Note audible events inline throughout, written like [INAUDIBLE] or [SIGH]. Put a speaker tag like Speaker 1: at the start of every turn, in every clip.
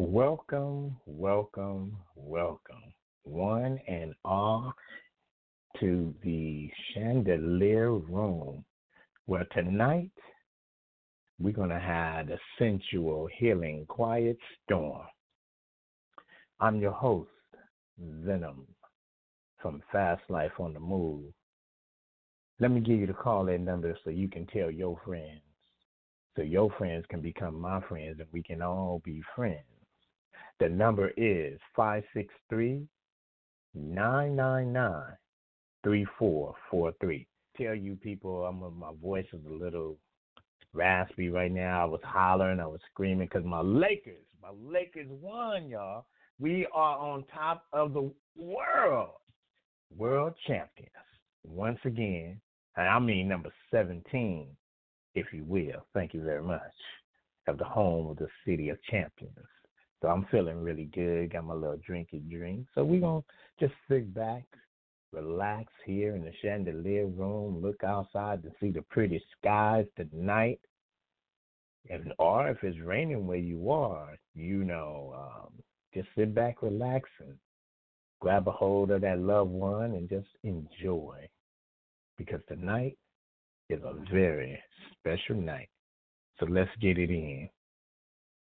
Speaker 1: Welcome, welcome, welcome, one and all, to the Chandelier Room, where tonight we're going to have the sensual, healing, quiet storm. I'm your host, Venom, from Fast Life on the Move. Let me give you the call in number so you can tell your friends, so your friends can become my friends and we can all be friends. The number is 563 999 3443. Tell you people, I'm my voice is a little raspy right now. I was hollering, I was screaming because my Lakers, my Lakers won, y'all. We are on top of the world, world champions once again, and I mean number 17, if you will. Thank you very much. Of the home of the city of champions. So I'm feeling really good. Got my little drinky drink. So we're going to just sit back, relax here in the chandelier room, look outside to see the pretty skies tonight. And, or if it's raining where you are, you know, um, just sit back, relax, and grab a hold of that loved one and just enjoy. Because tonight is a very special night. So let's get it in.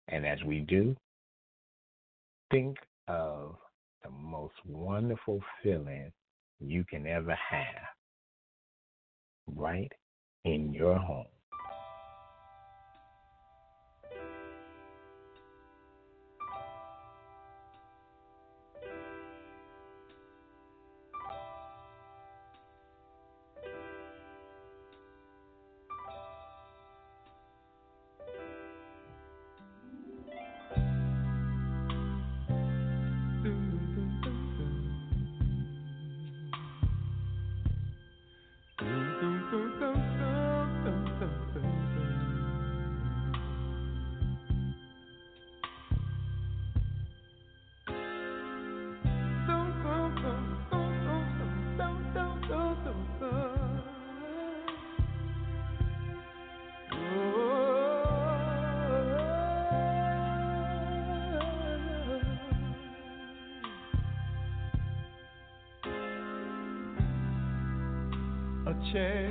Speaker 1: And as we do, think of the most wonderful feeling you can ever have right in your home.
Speaker 2: Chair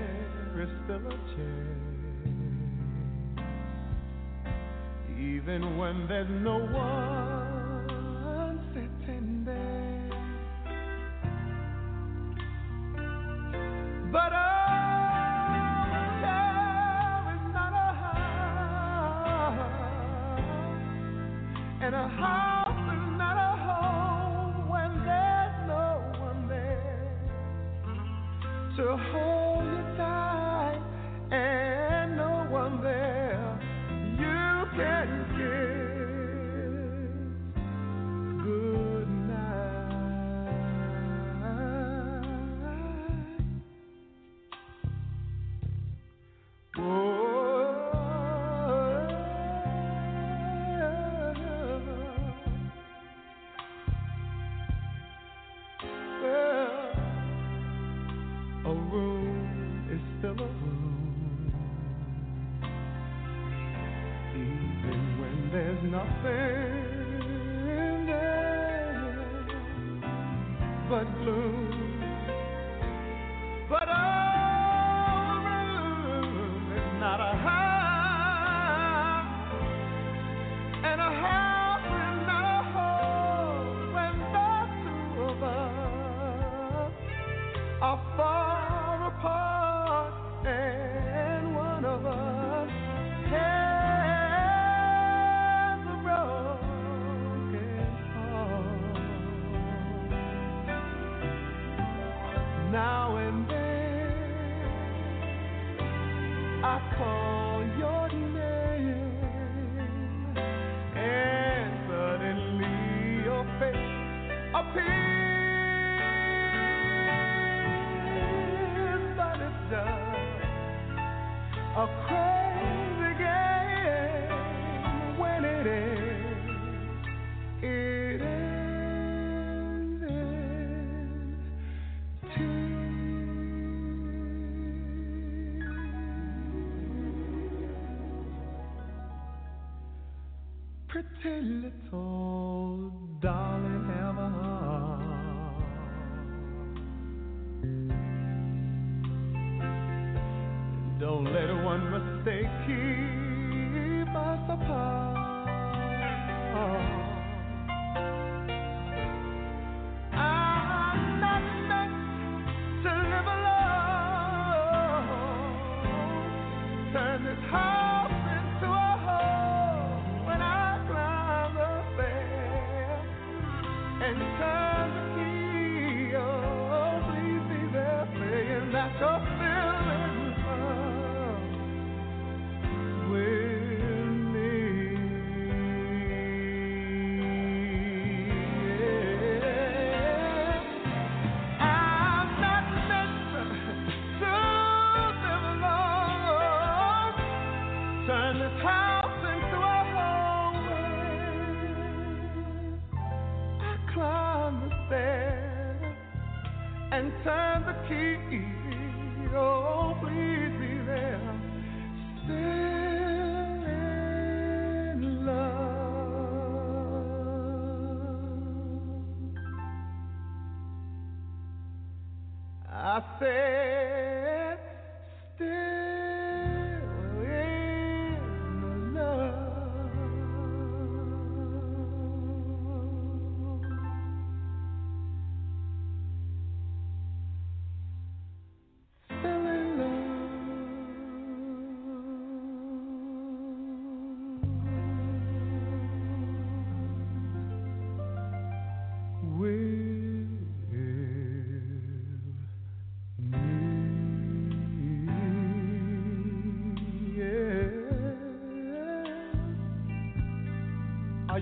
Speaker 2: Pretty little darling, have a heart. Don't let one mistake you.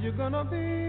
Speaker 2: you gonna be?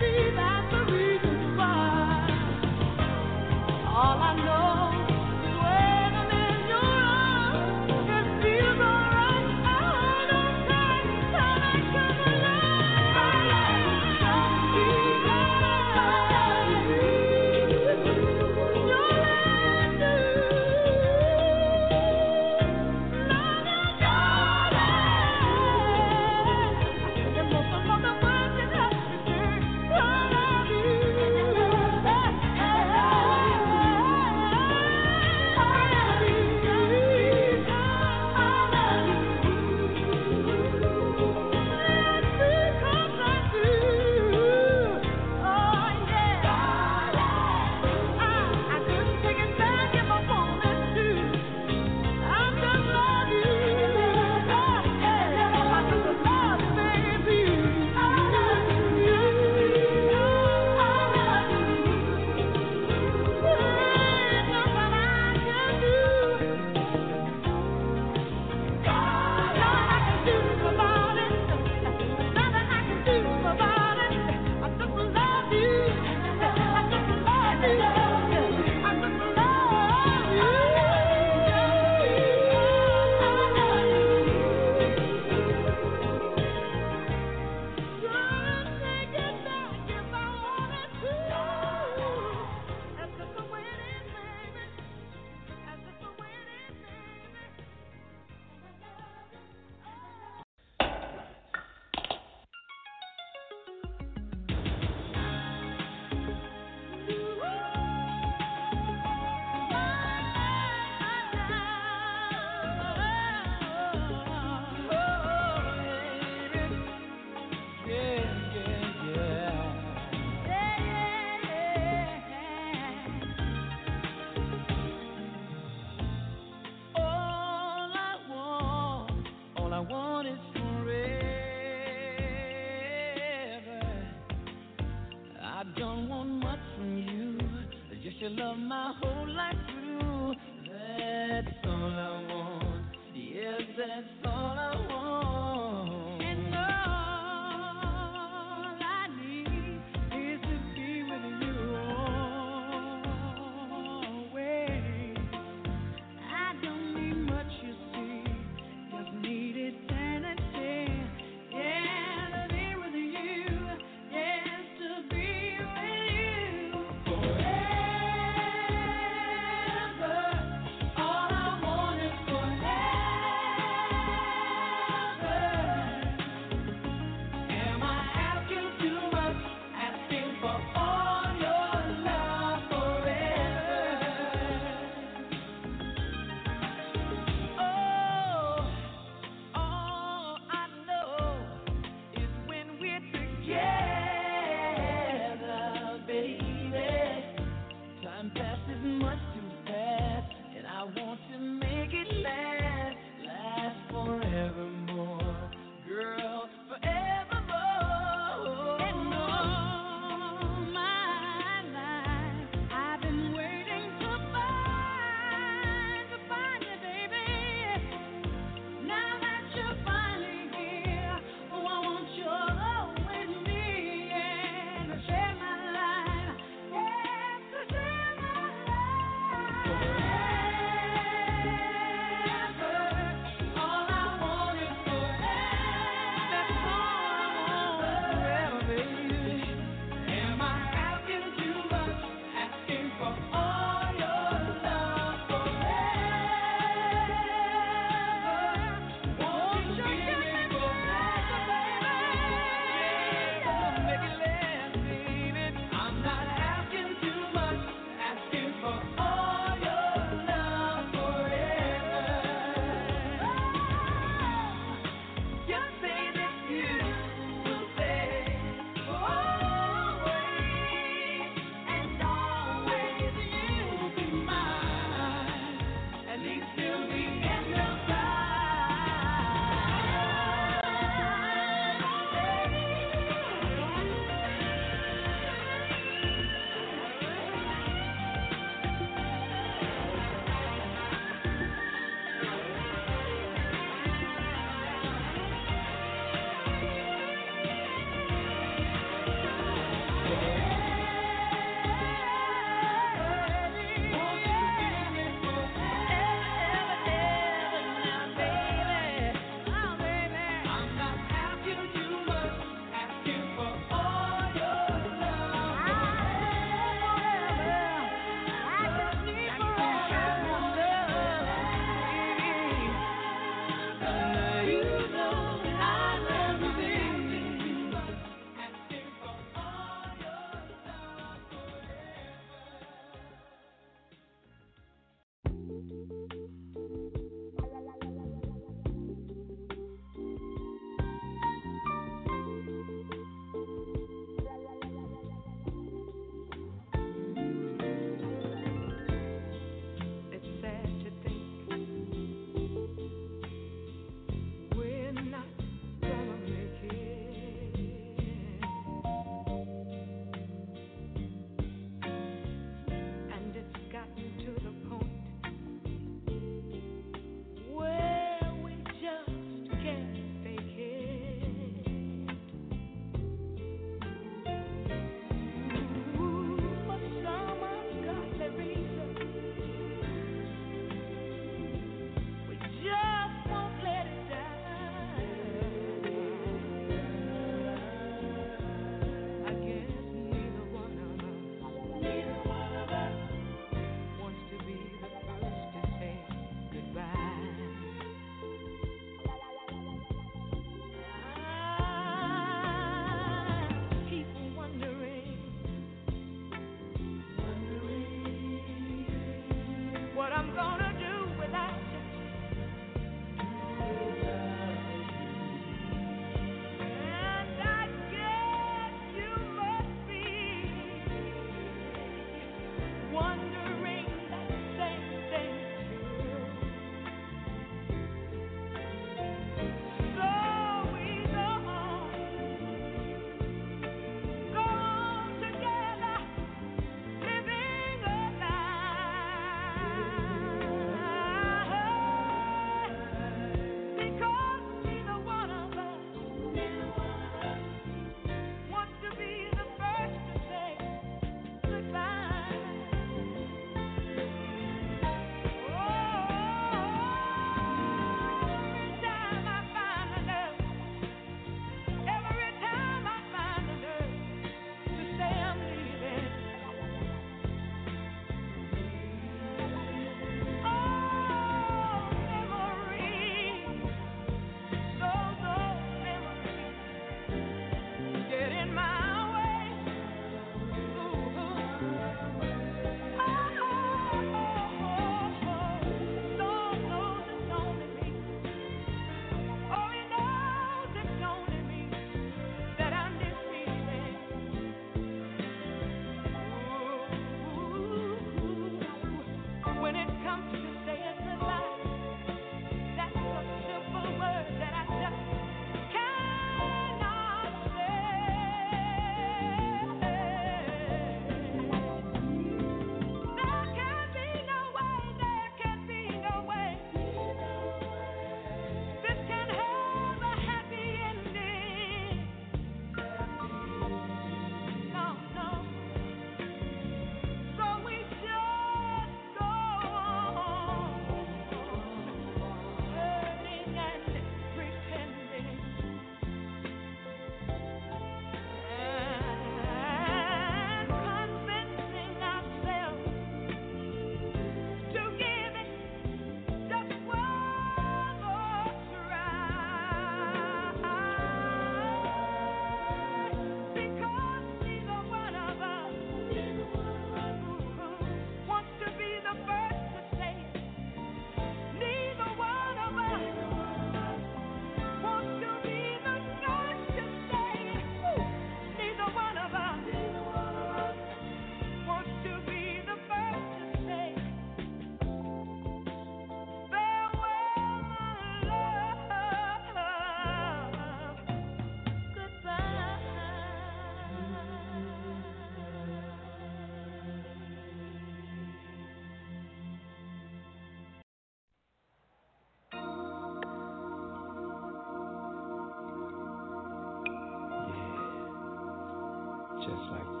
Speaker 3: Whoa.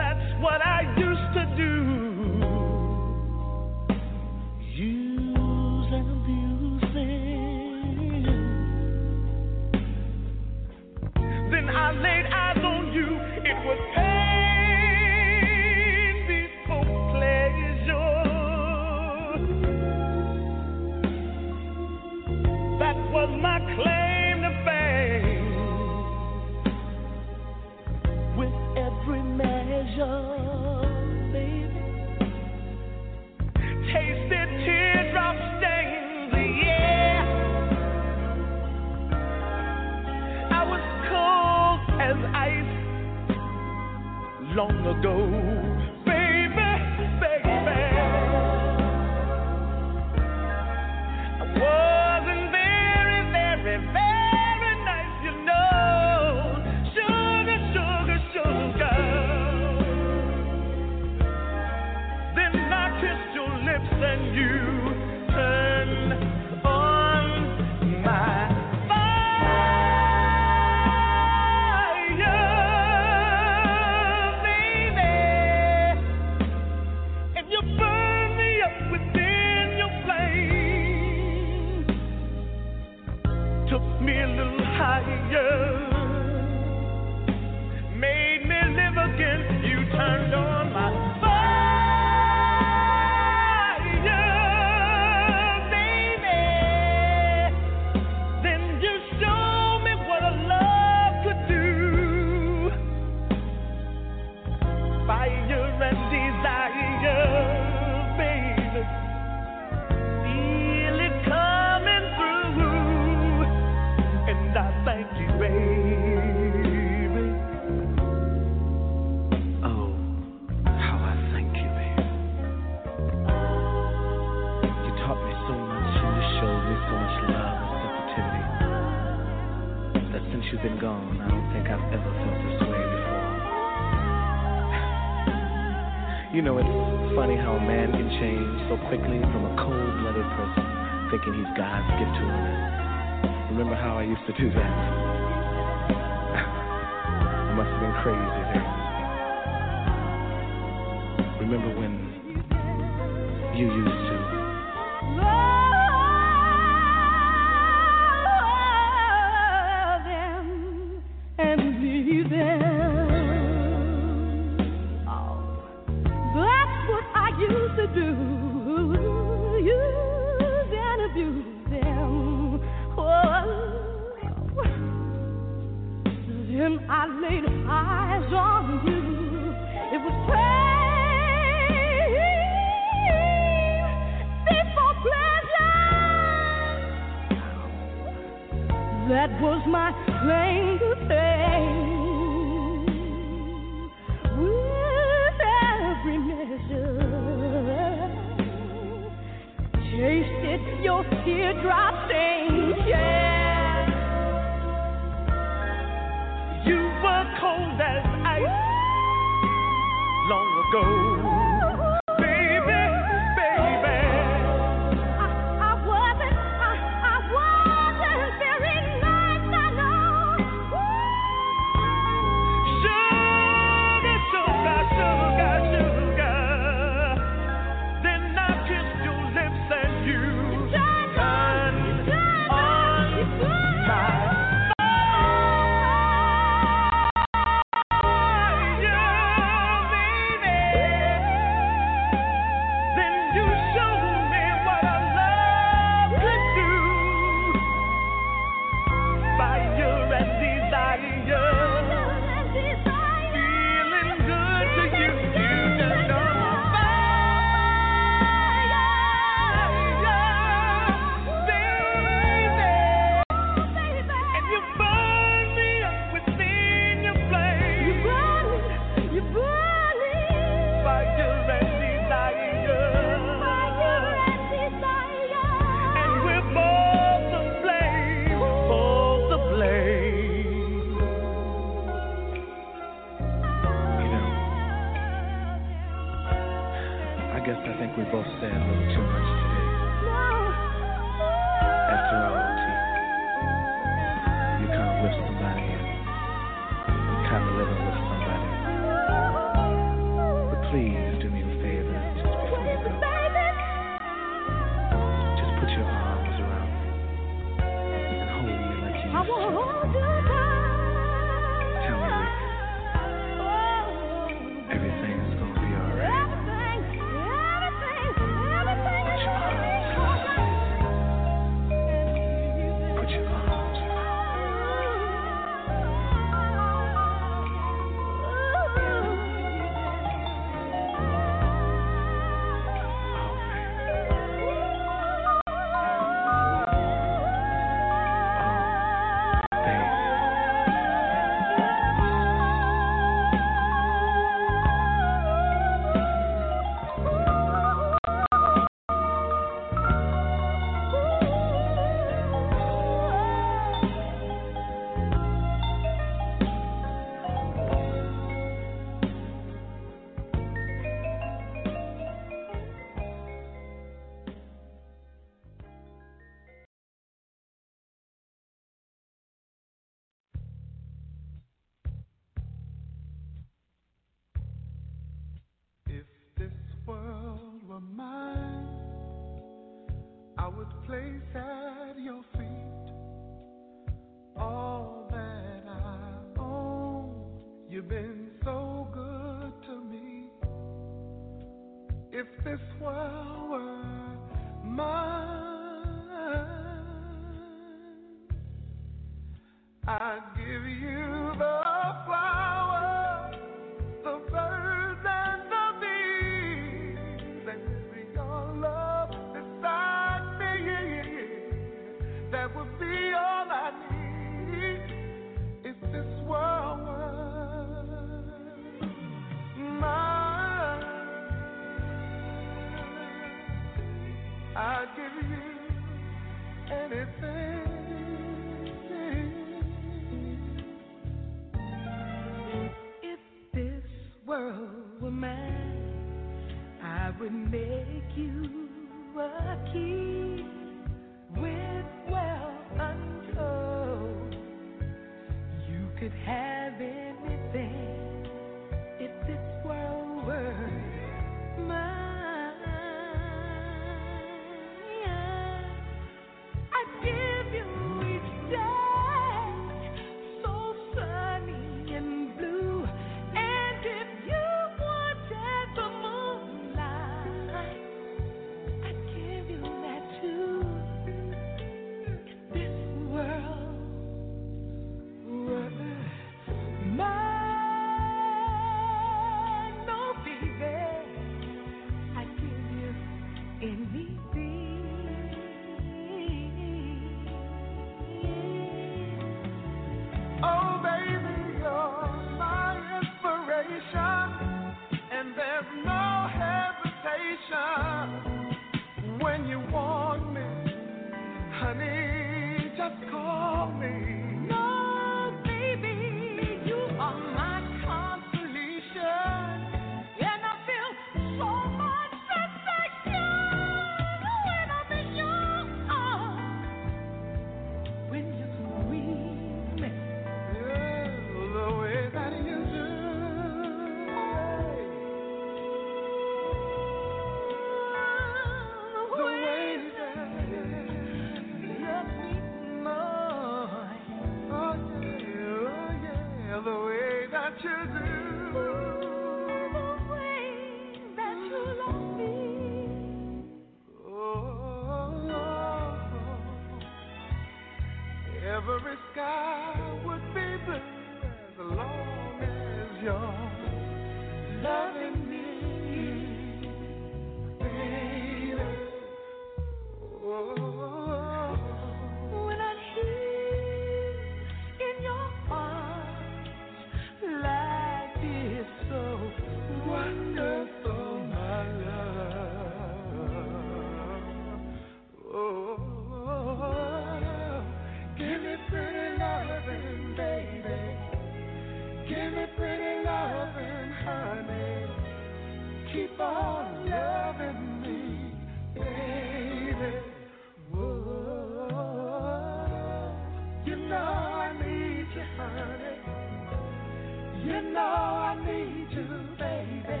Speaker 2: You know I need you, baby.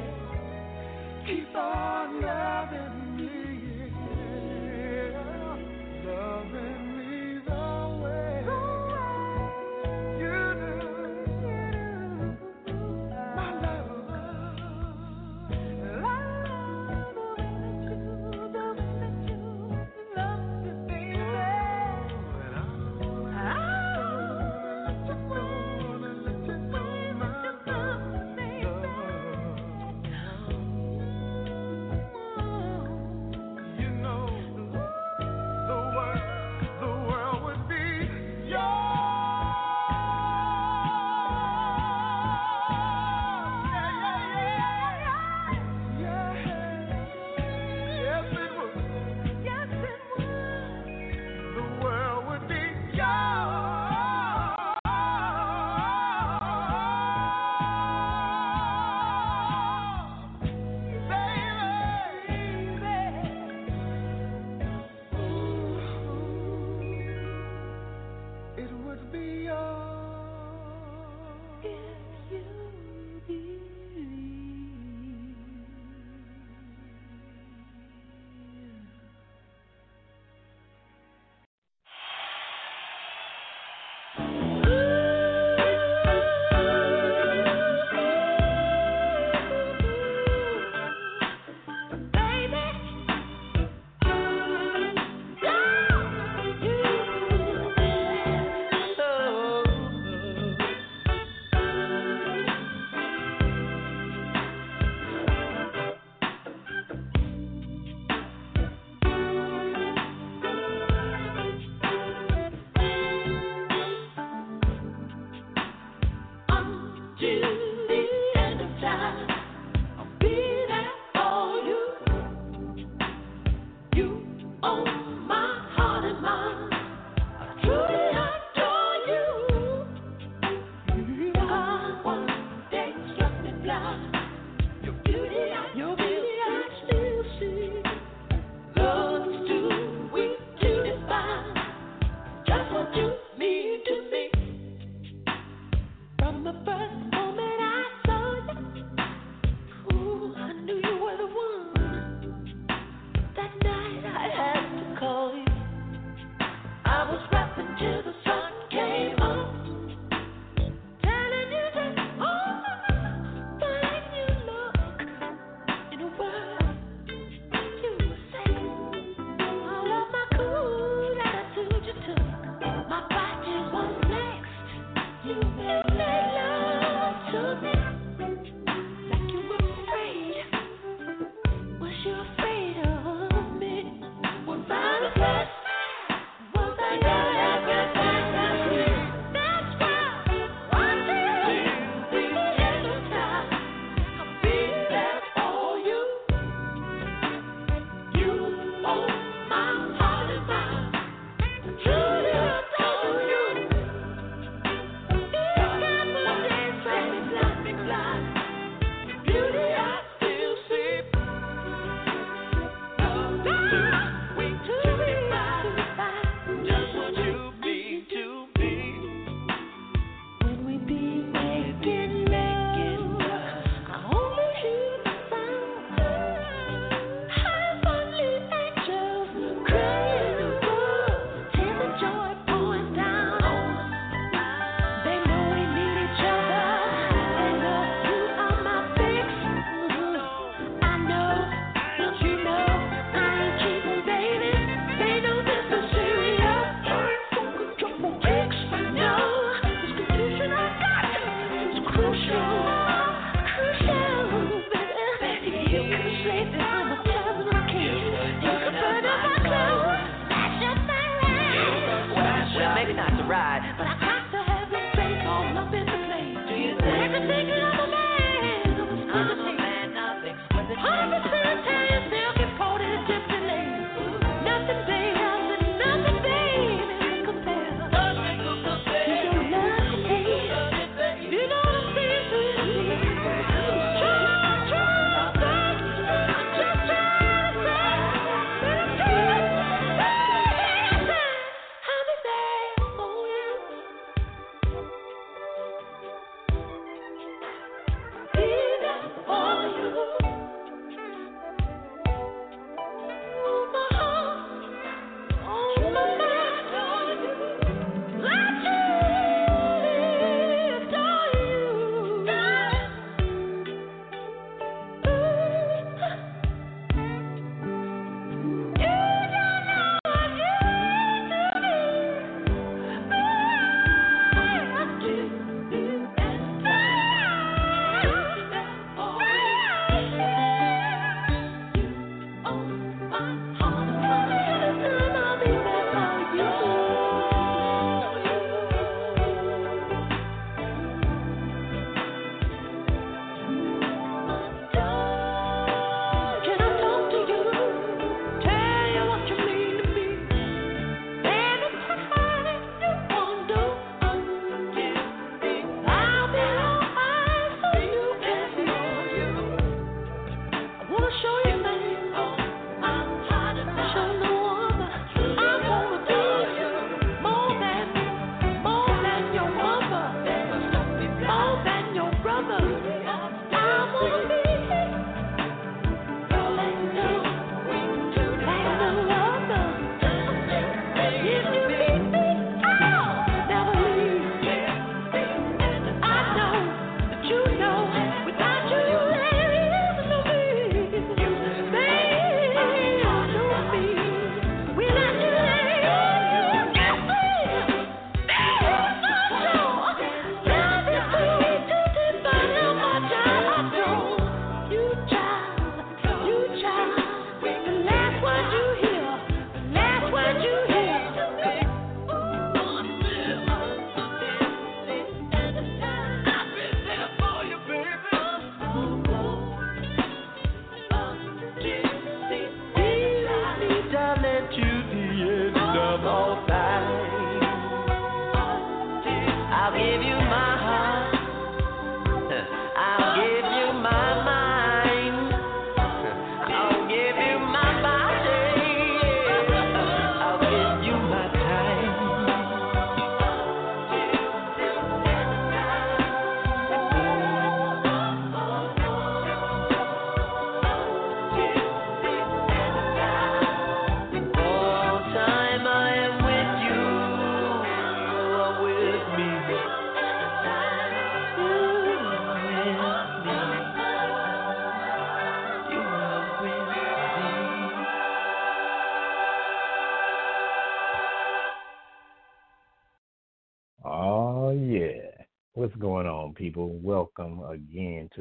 Speaker 2: Keep on loving me.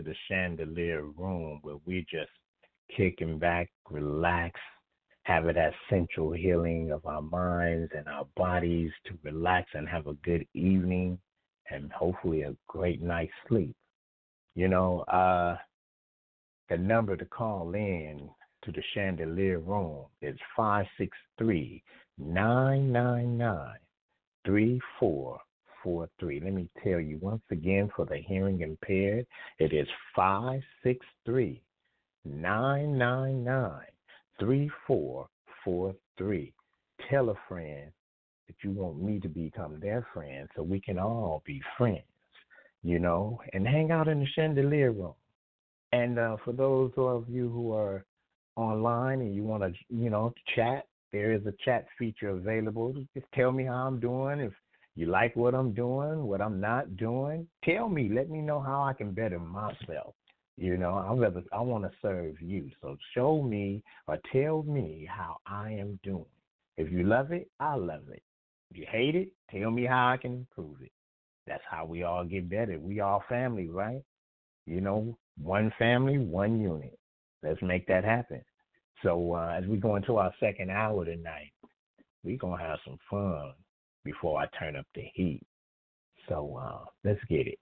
Speaker 2: the
Speaker 1: chandelier room where we just kicking back, relax, having that sensual healing of our minds and our bodies to relax and have a good evening and hopefully a great night's sleep. You know, uh, the number to call in to the chandelier room is 563 999 3400 four three. Let me tell you once again for the hearing impaired, it is five six three nine nine nine three four four three. Tell a friend that you want me to become their friend so we can all be friends, you know, and hang out in the chandelier room. And uh, for those of you who are online and you want to, you know, chat, there is a chat feature available. Just tell me how I'm doing. If you like what I'm doing, what I'm not doing, tell me. Let me know how I can better myself. You know, I rather I want to serve you. So show me or tell me how I am doing. If you love it, I love it. If you hate it, tell me how I can improve it. That's how we all get better. We all family, right? You know, one family, one unit. Let's make that happen. So uh, as we go into our second hour tonight, we're gonna have some fun
Speaker 3: before I turn up the heat. So uh, let's get it.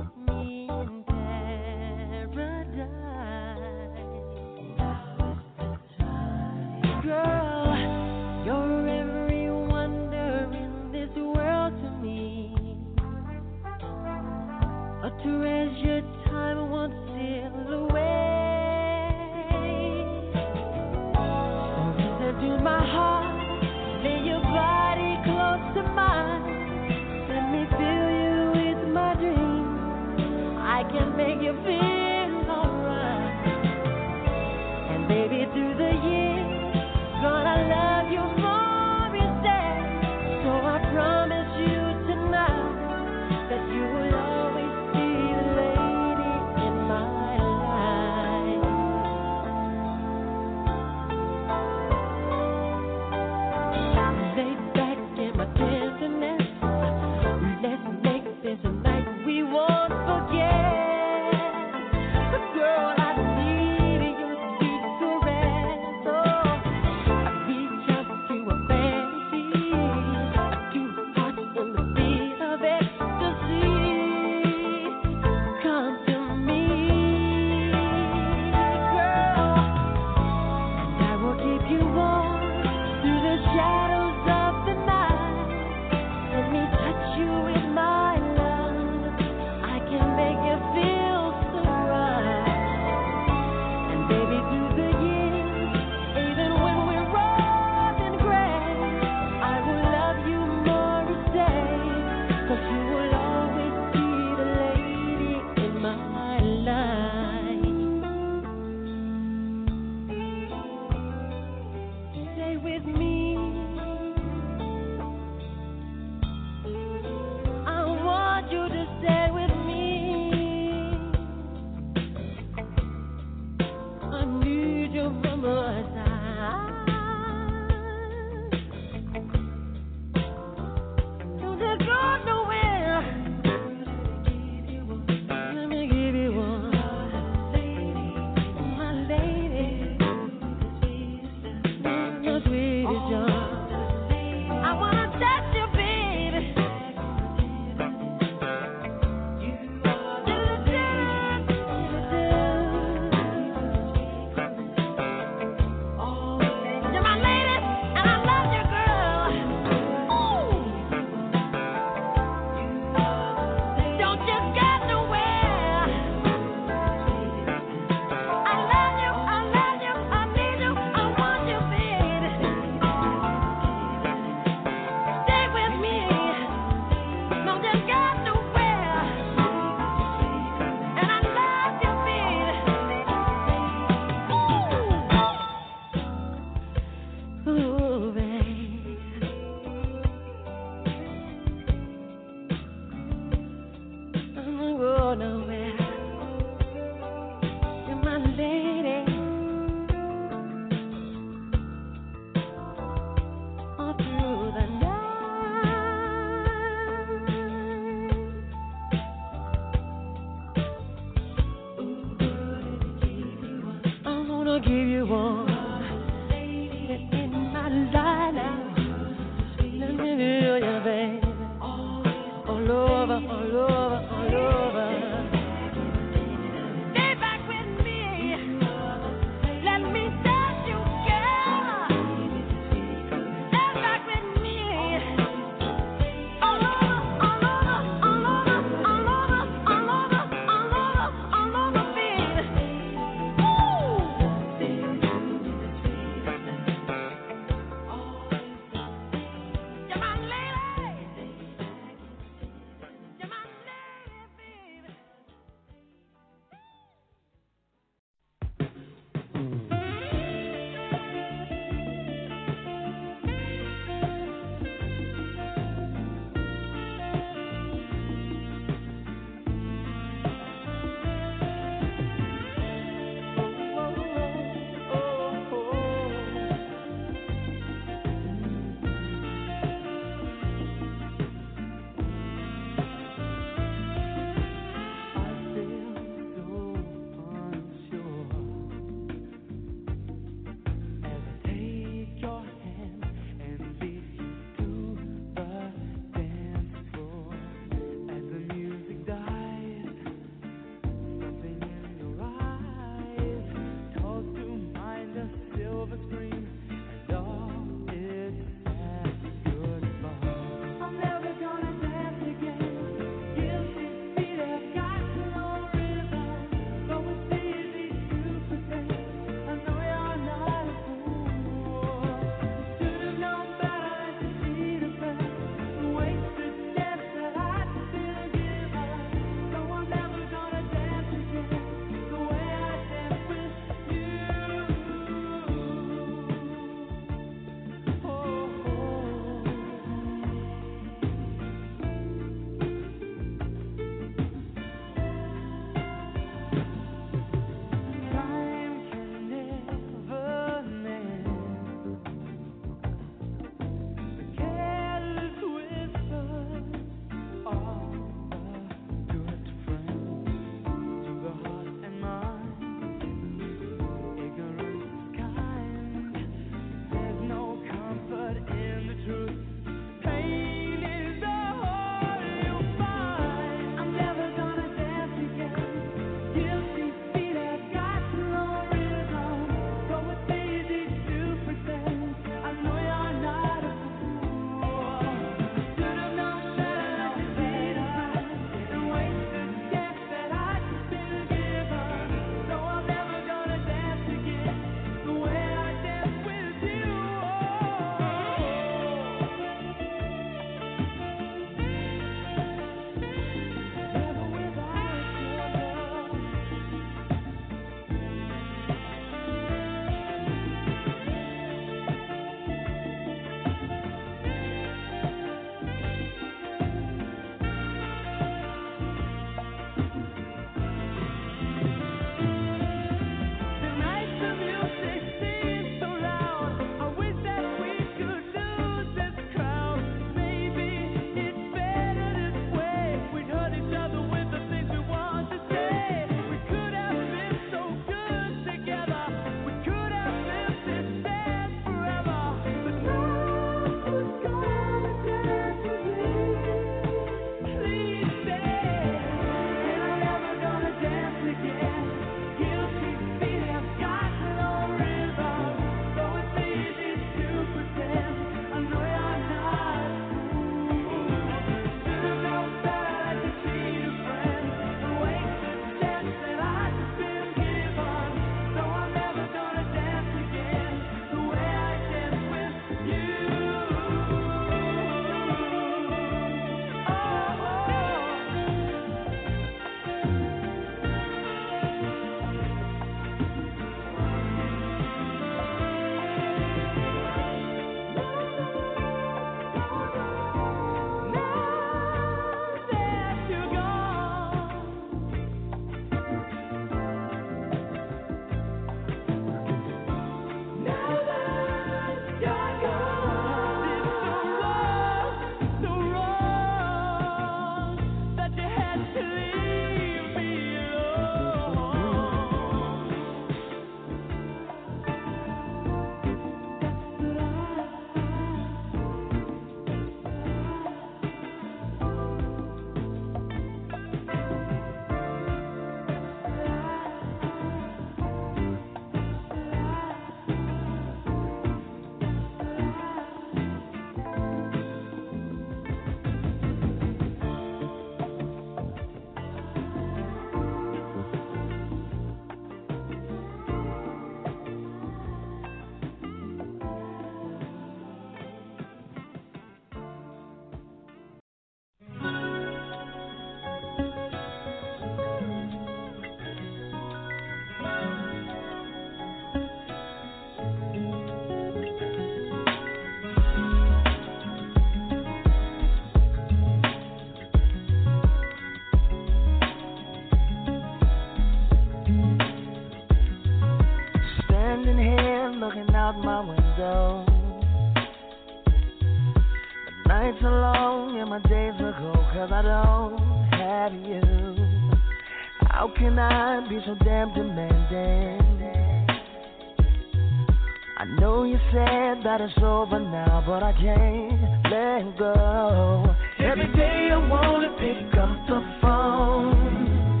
Speaker 2: It's
Speaker 4: over
Speaker 3: now, but I can't let go. Every day I wanna pick up the phone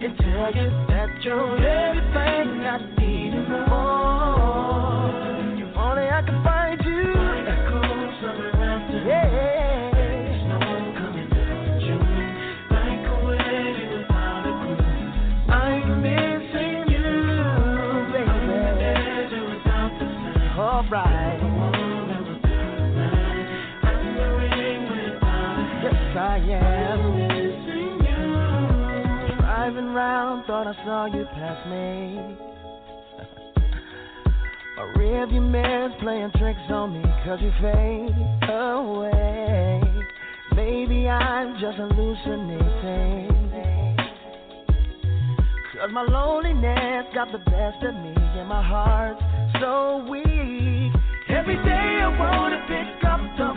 Speaker 3: and tell you that you're everything thought I saw you pass me. [LAUGHS] A rearview mirror's playing tricks on me cause you fade away. Maybe I'm just hallucinating. Cause my loneliness got the best of me and my heart's so weak. Every day I wanna pick up the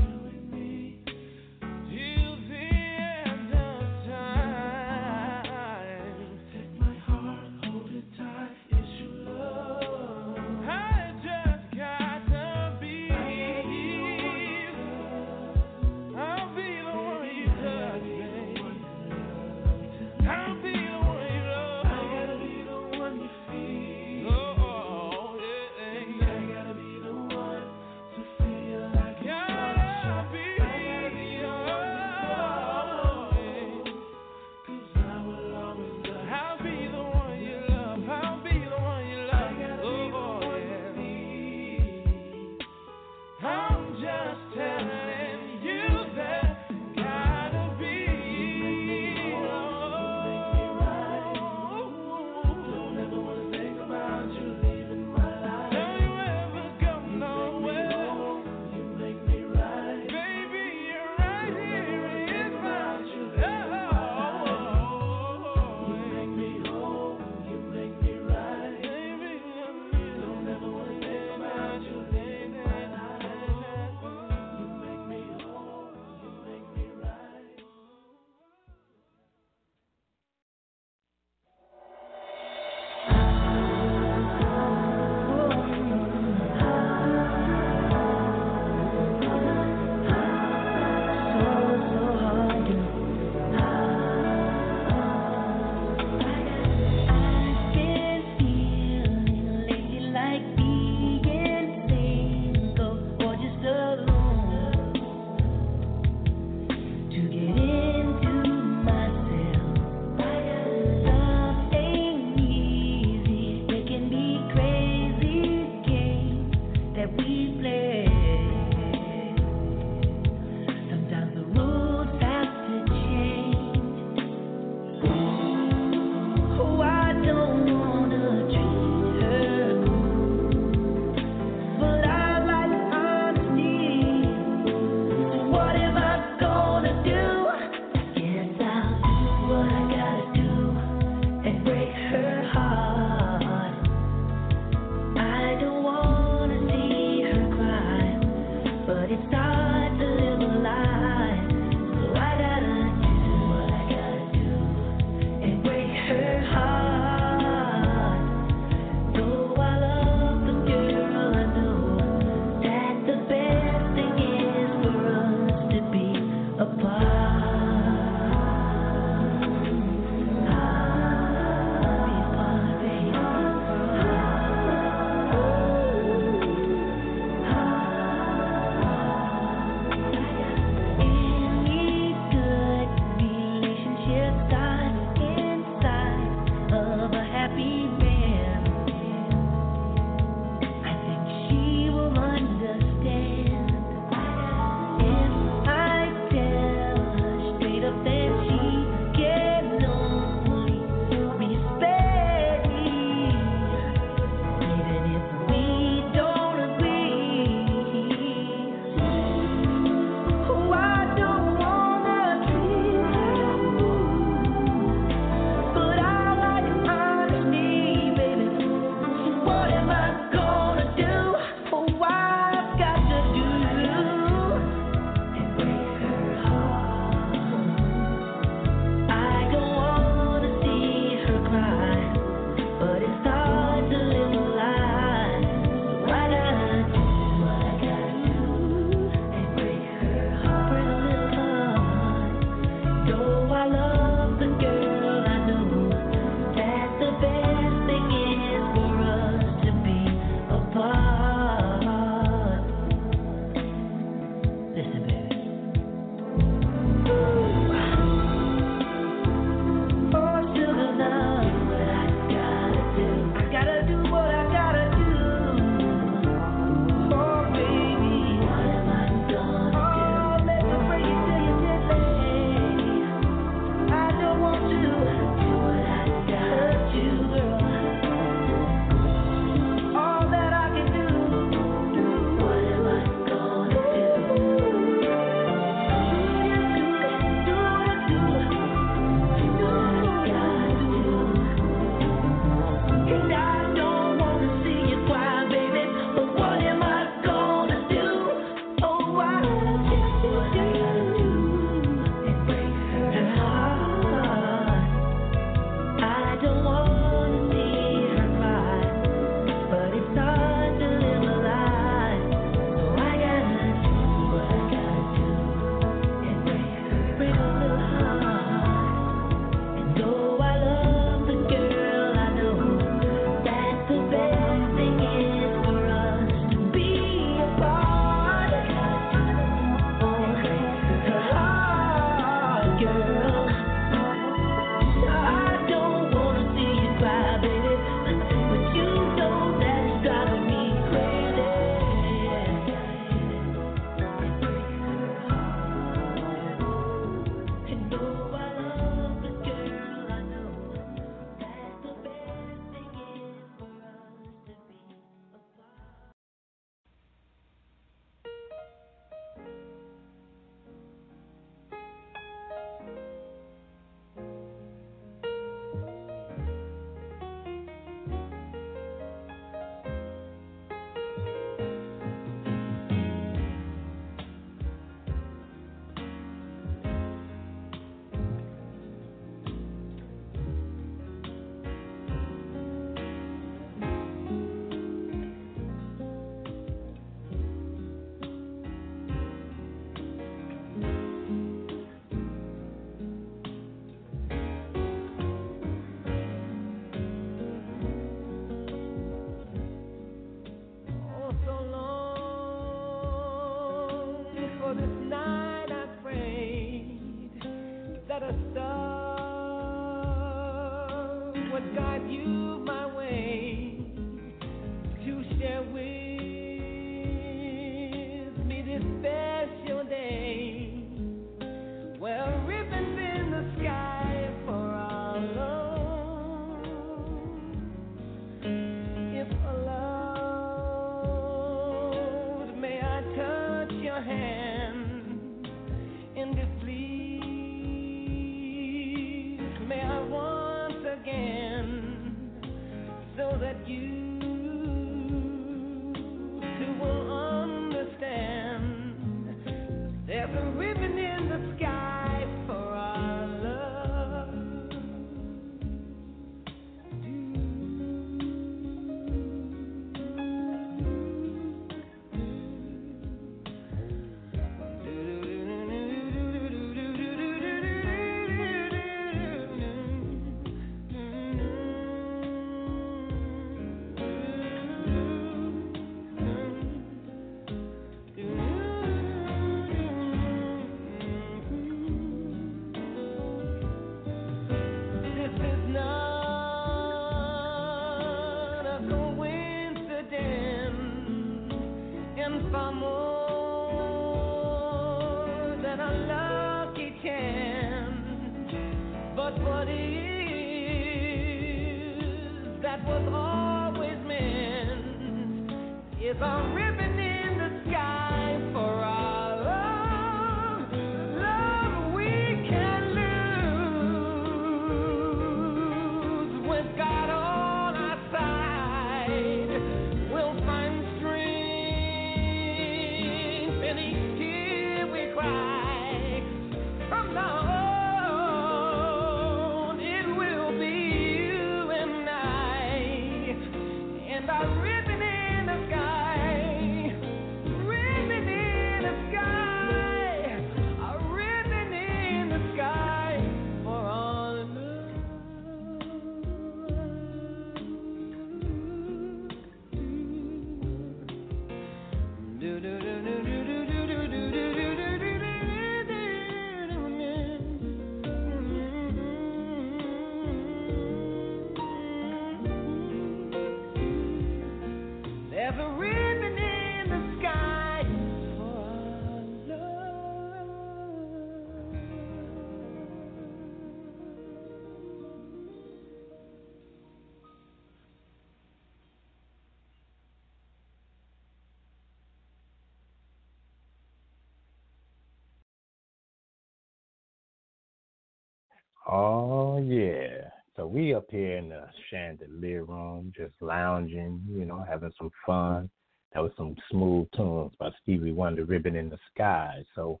Speaker 1: chandelier room, just lounging, you know, having some fun. That was some smooth tunes by Stevie Wonder, "Ribbon in the Sky." So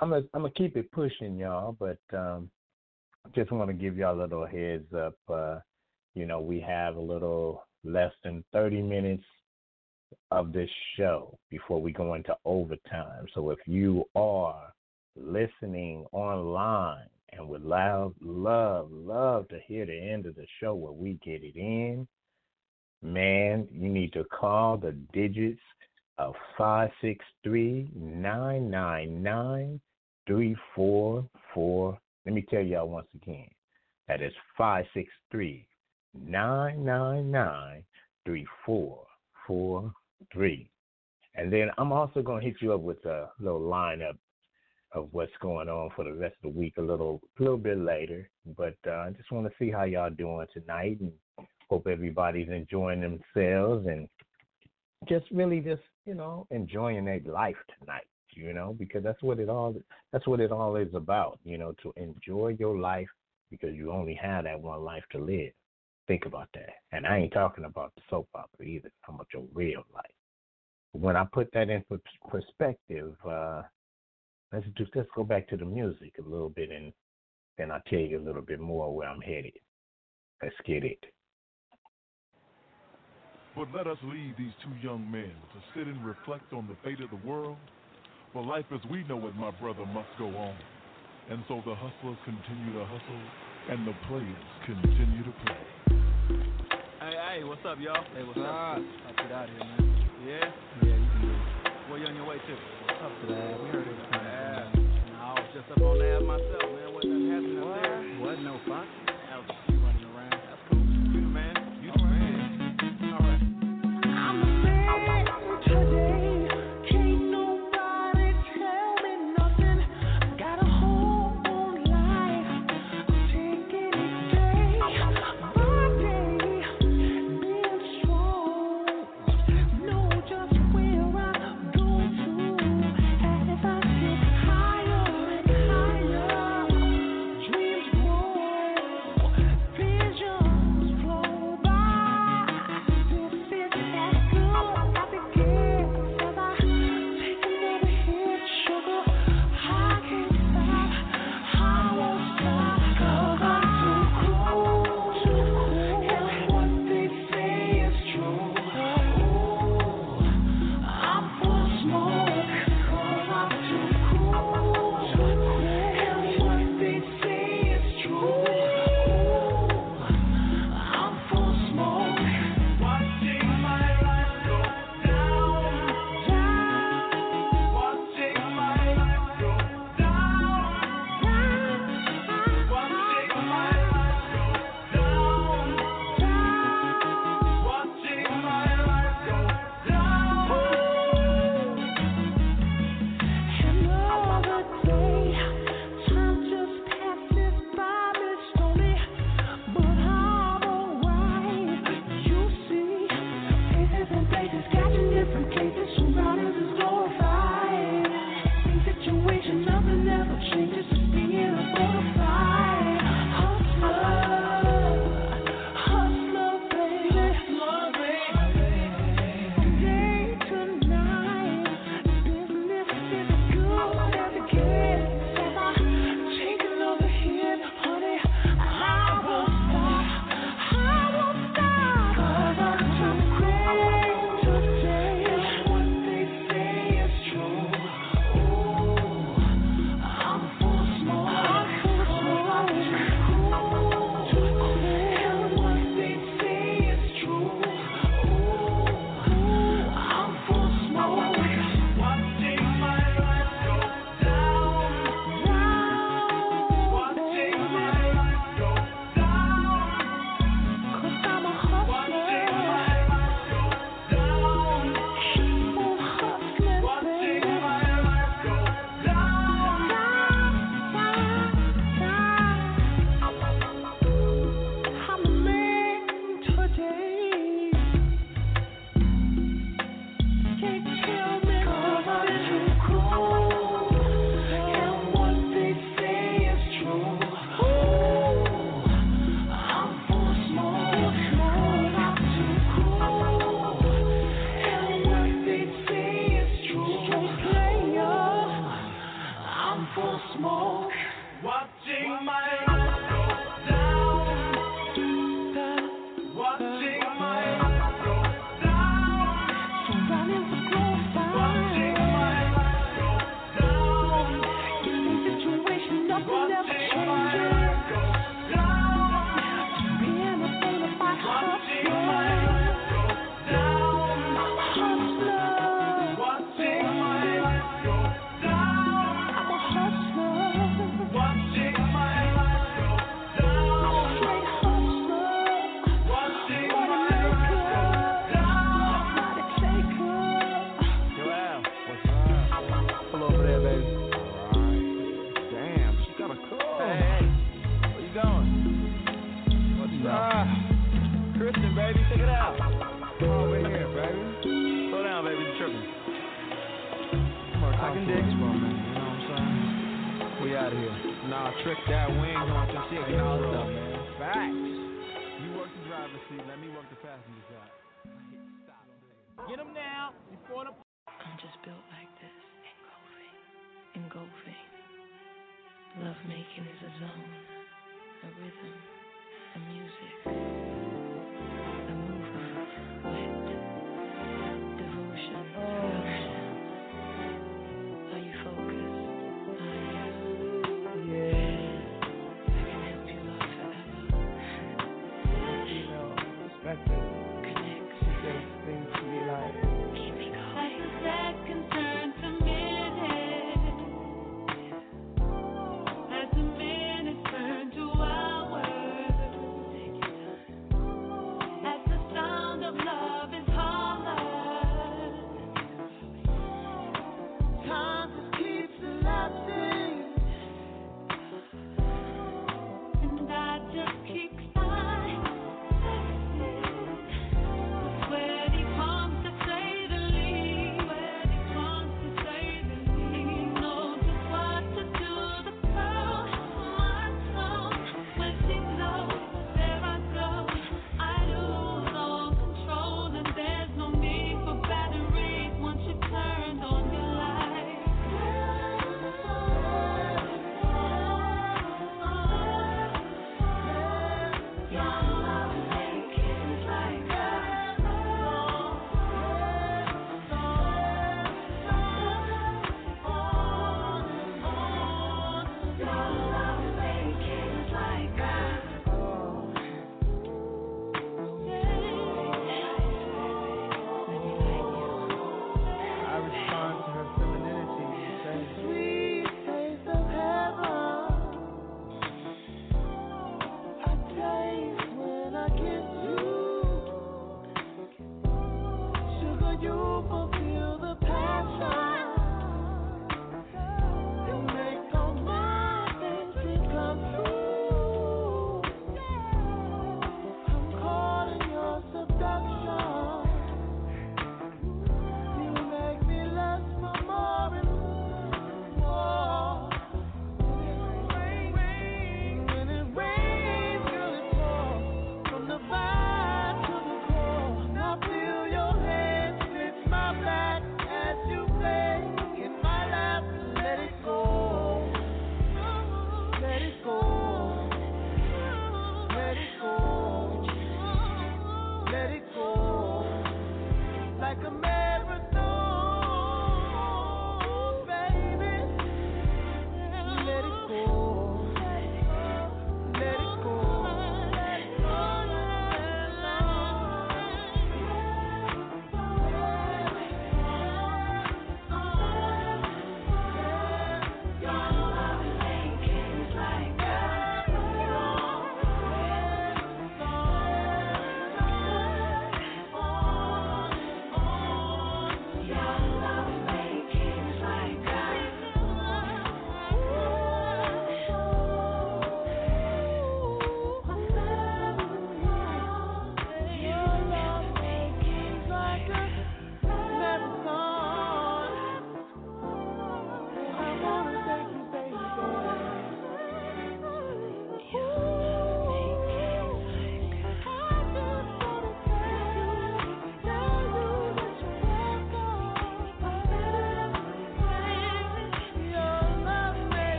Speaker 1: I'm gonna I'm gonna keep it pushing, y'all, but um, just want to give y'all a little heads up. Uh, you know, we have a little less than 30 minutes of this show before we go into overtime. So if you are listening online and would love, love, love to hear the end of the show where we get it in, man, you need to call the digits of 563 999 3444. Let me tell y'all once again. That is 563 999 3443. And then I'm also going to hit you up with a little lineup of what's going on for the rest of the week a little a little bit later. But uh, I just want to see how y'all doing tonight and hope everybody's enjoying themselves and just really just, you know, enjoying their life tonight, you know, because that's what it all that's what it all is about, you know, to enjoy your life because you only have that one life to live. Think about that. And I ain't talking about the soap opera either. I'm about your real life. When I put that in perspective, uh, let's just let's go back to the music a little bit and then I'll tell you a little bit more where I'm headed. Let's get it.
Speaker 5: But let us leave these two young men to sit and reflect on the fate of the world. For life as we know it, my brother, must go on. And so the hustlers continue to hustle, and the players continue to play.
Speaker 6: Hey, hey, what's up, y'all?
Speaker 7: Hey, what's up?
Speaker 6: Nah.
Speaker 7: I'll get out of here, man.
Speaker 6: Yeah?
Speaker 7: Yeah, you can do it.
Speaker 6: Where you on your way to?
Speaker 7: Up to that. We heard everything.
Speaker 6: Yeah. Nah, I was just up on the app myself, man. Wasn't nothing happening up there.
Speaker 7: What? No fun?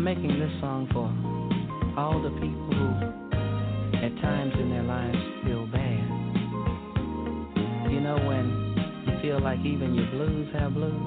Speaker 8: I'm
Speaker 4: making
Speaker 9: this song for all the people who, at times in their lives, feel bad. You know, when you feel like even your blues have blues.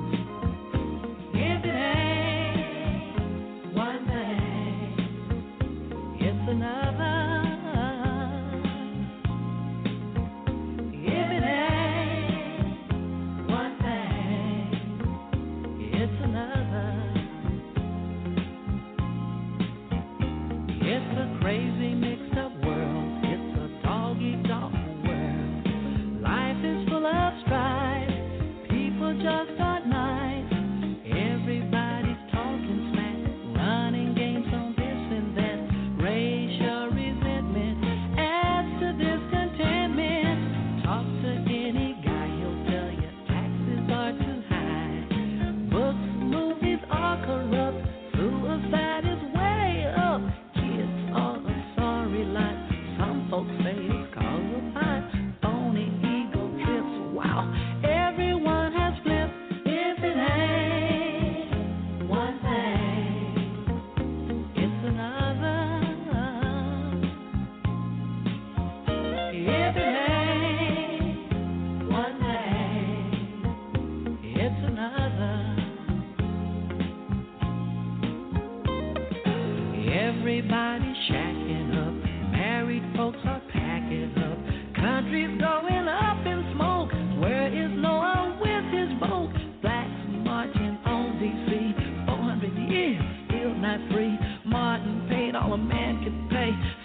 Speaker 10: free. Martin paid all a man could pay.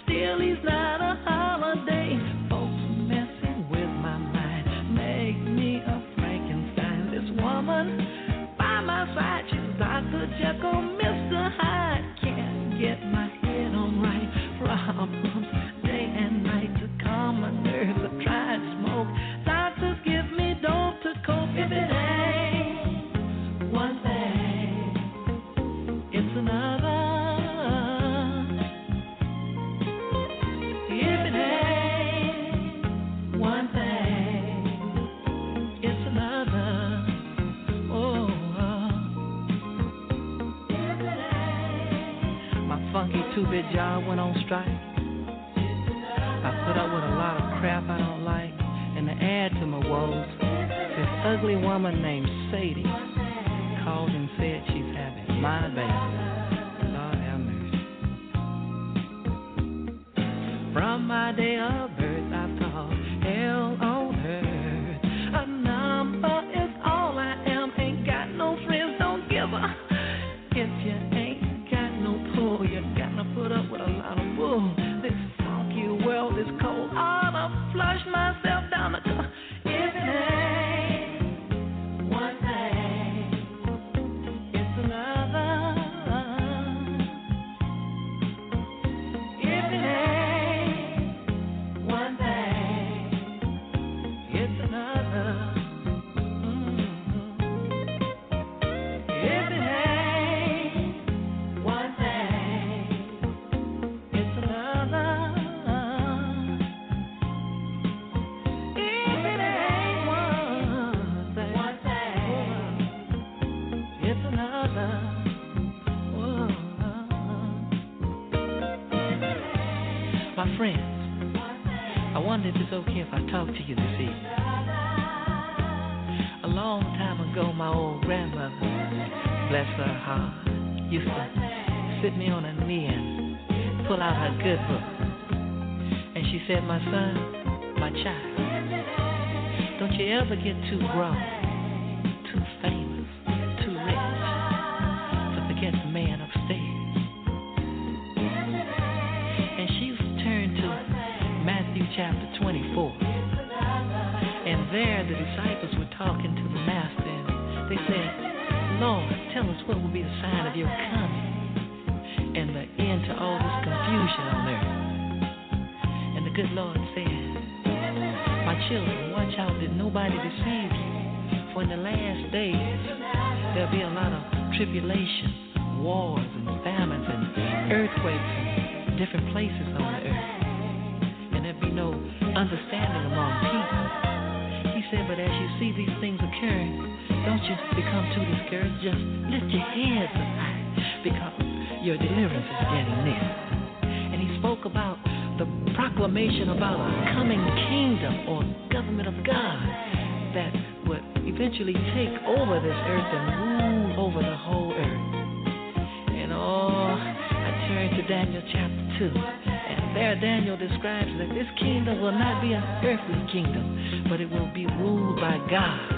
Speaker 9: stupid job went on strike. I put up with a lot of crap I don't like, and to add to my woes, this ugly woman named Sadie called and said she's having my baby. Lord have mercy.
Speaker 10: From my day up
Speaker 9: good book. And she said, My son, my child, don't you ever get too grown kingdom, but it will be ruled by God.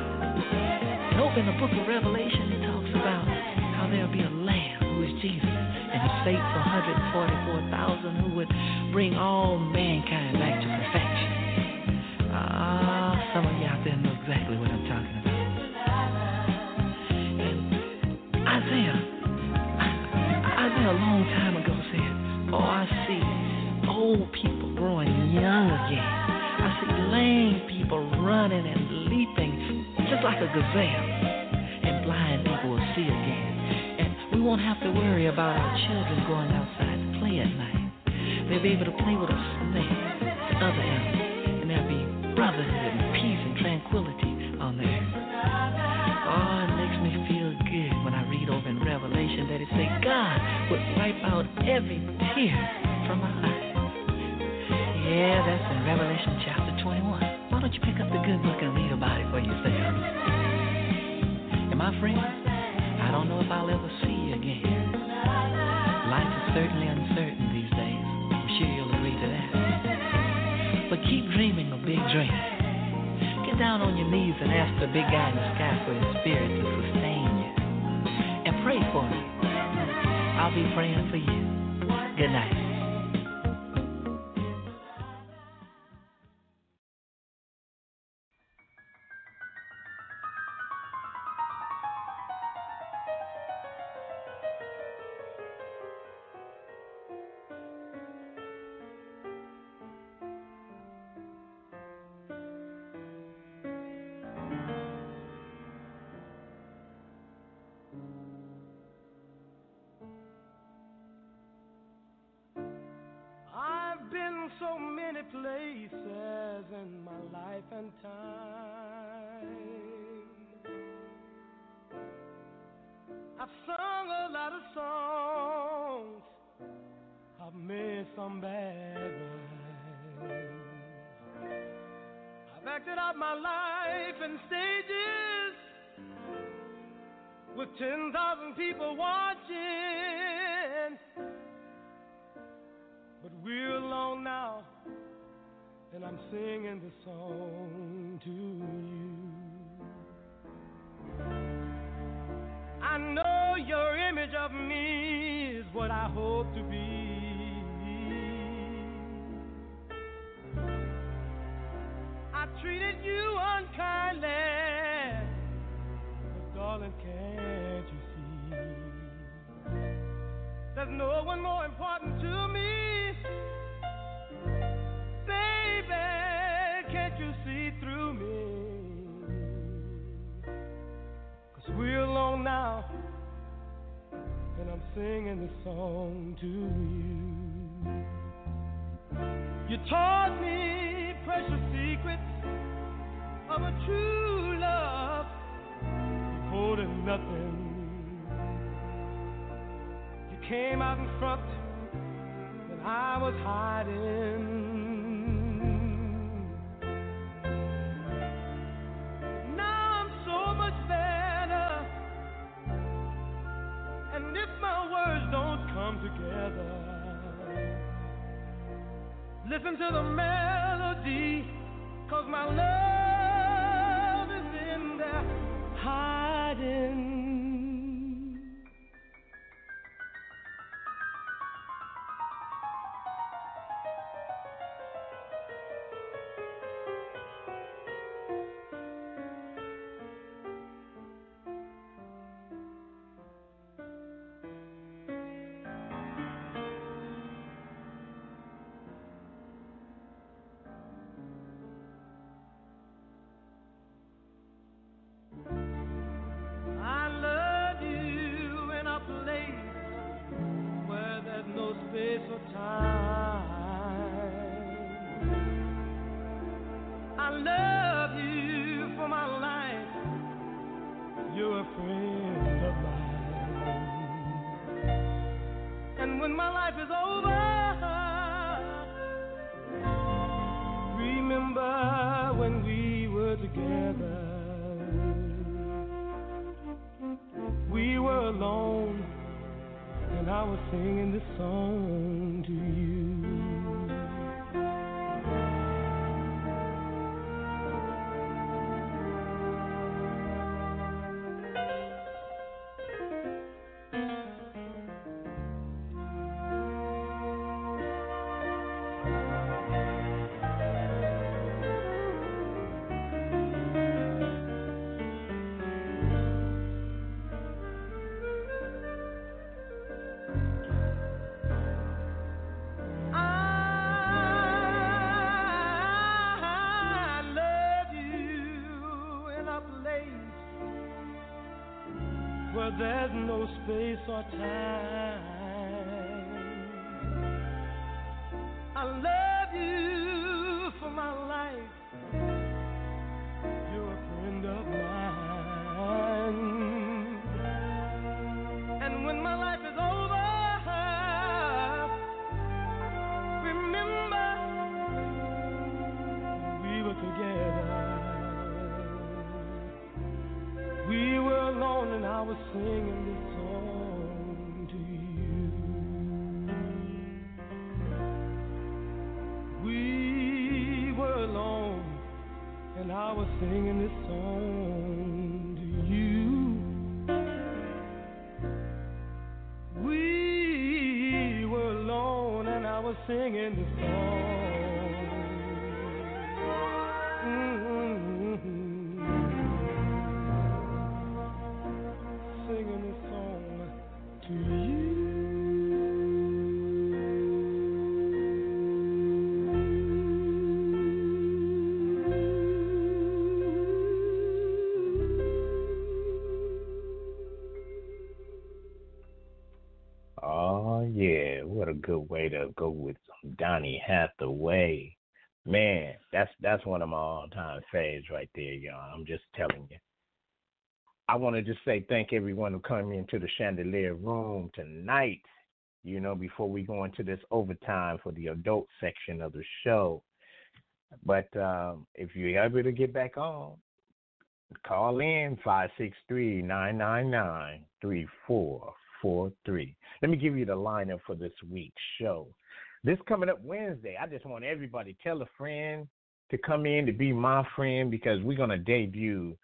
Speaker 2: many places in my life and time. I've sung a lot of songs, I've made some bad ones. I've acted out my life in stages with 10,000 people watching. I'm singing this song to you. I know your image of me is what I hope to be. I treated you unkindly, but darling, can't you see? There's no one more. singing this song to you. You taught me precious secrets of a true love, holding nothing. You came out in front when I was hiding. together. Listen to the melody, cause my love is in there hiding. There's no space or time. To
Speaker 1: go with Donny Hathaway. Man, that's that's one of my all time faves right there, y'all. I'm just telling you. I want to just say thank everyone who came into the chandelier room tonight. You know, before we go into this overtime for the adult section of the show. But um, if you're able to get back on, call in 563 999 3443. Let me give you the lineup for this week's show. This coming up Wednesday, I just want everybody tell a friend to come in to be my friend because we're going to debut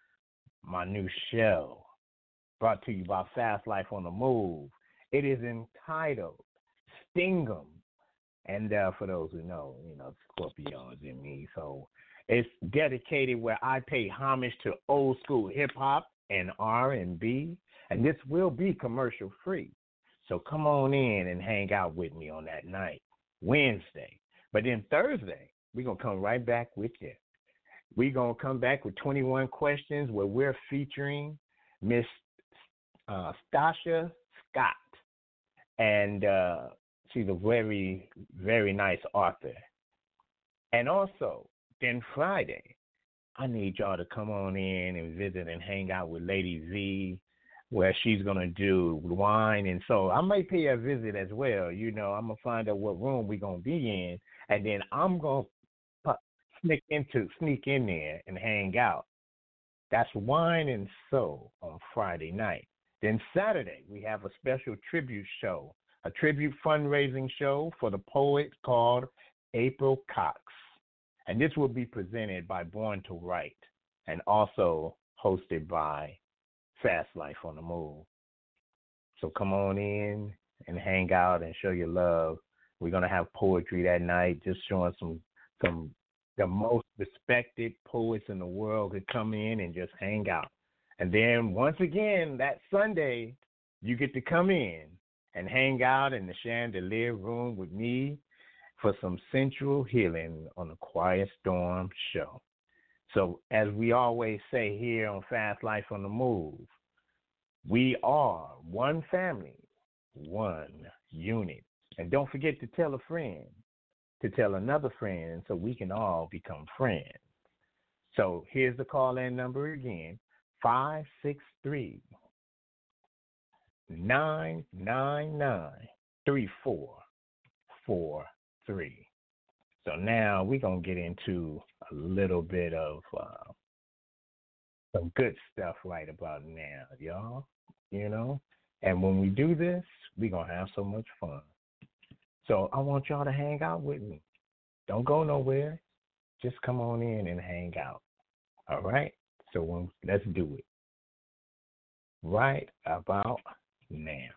Speaker 1: my new show brought to you by Fast Life on the Move. It is entitled Stingum. And uh, for those who know, you know, Scorpio is in me. So it's dedicated where I pay homage to old school hip hop and R and this will be commercial free. So come on in and hang out with me on that night, Wednesday. But then Thursday, we're gonna come right back with you. We're gonna come back with 21 questions where we're featuring Miss uh, Stasha Scott, and uh, she's a very, very nice author. And also, then Friday, I need y'all to come on in and visit and hang out with Lady Z, where she's gonna do wine, and so I might pay a visit as well. You know, I'm gonna find out what room we're gonna be in, and then I'm gonna sneak into sneak in there and hang out. That's wine and soul on Friday night. Then Saturday we have a special tribute show, a tribute fundraising show for the poet called April Cox. And this will be presented by Born to Write and also hosted by Fast Life on the Move. So come on in and hang out and show your love. We're gonna have poetry that night, just showing some some the most respected poets in the world could come in and just hang out. And then once again that Sunday, you get to come in and hang out in the chandelier room with me for some sensual healing on the Quiet Storm show. So, as we always say here on Fast Life on the Move, we are one family, one unit. And don't forget to tell a friend to tell another friend so we can all become friends. So, here's the call in number again 563 999 3443. So now we're going to get into a little bit of uh, some good stuff right about now, y'all. You know? And when we do this, we're going to have so much fun. So I want y'all to hang out with me. Don't go nowhere. Just come on in and hang out. All right? So when, let's do it. Right about now.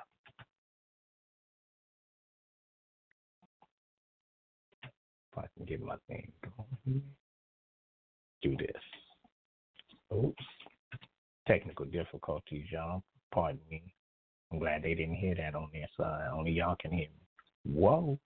Speaker 1: If I can get my thing going. Do this. Oops. Technical difficulties, y'all. Pardon me. I'm glad they didn't hear that on their side. Only y'all can hear me. Whoa.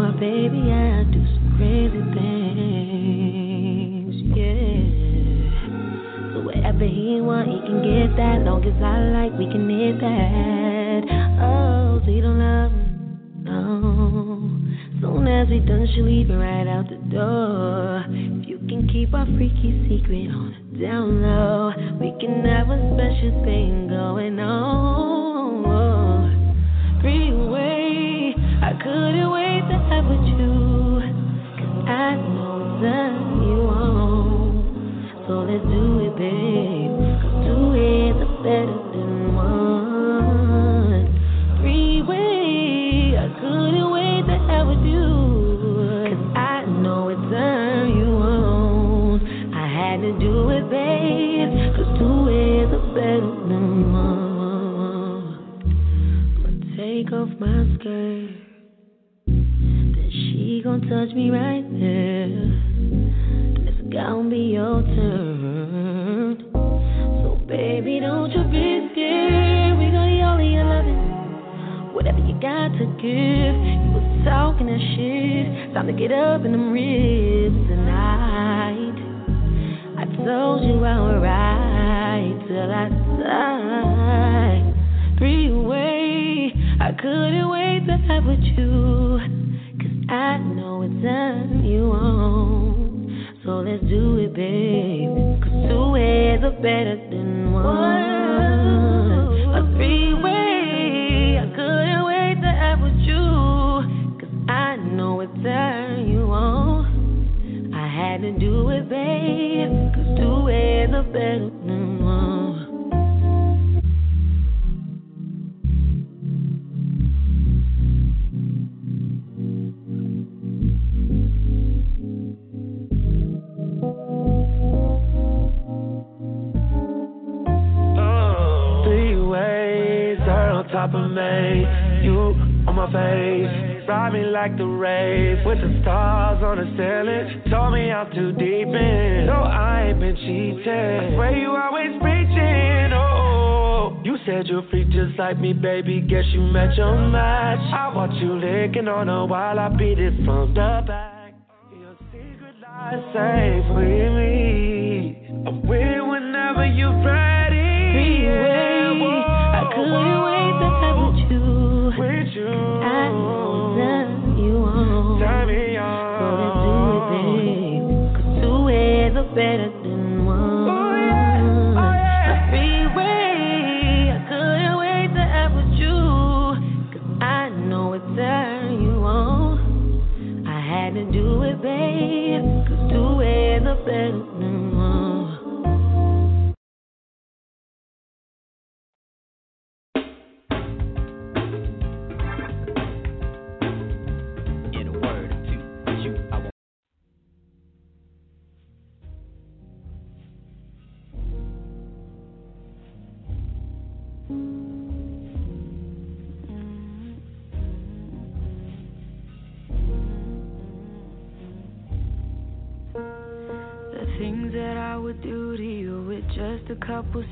Speaker 4: My baby. I do some crazy things, yeah. So wherever he want, he can get that. Long as I like, we can hit that. Oh, so you don't love him? No. Soon as we done, she leaving right out the door. If you can keep our freaky secret on the down low, we can have a special thing going on. Freeway, couldn't wait to have with you. Cause I know that you want. So let's do it, babe. Cause two heads are better than one. Freeway, I couldn't wait to have with you. Cause I know it's turn you on. I had to do it, babe. Cause two heads are better than one. I'ma take off my skirt. Then she gon' touch me right there. It's gonna be your turn. So baby, don't you be scared. We gon' yell at your loving. Whatever you got to give. You was talking that shit. Time to get up in them ribs tonight. I told you I would ride till I die. Freeway, I couldn't wait to have with you. I know it's time you want. So let's do it, babe. Cause two heads are better than one. A three-way, I couldn't wait to have with you. Cause I know it's time you want. I had to do it, babe.
Speaker 11: Me like the rave with the stars on the ceiling. Told me I'm too deep in, so I ain't been cheating. Swear you always preaching. Oh, you said you're free just like me, baby. Guess you met your match. I watch you licking on her while I beat it from the back. Your secret lies safe with me. I'm with whenever you're ready.
Speaker 4: Better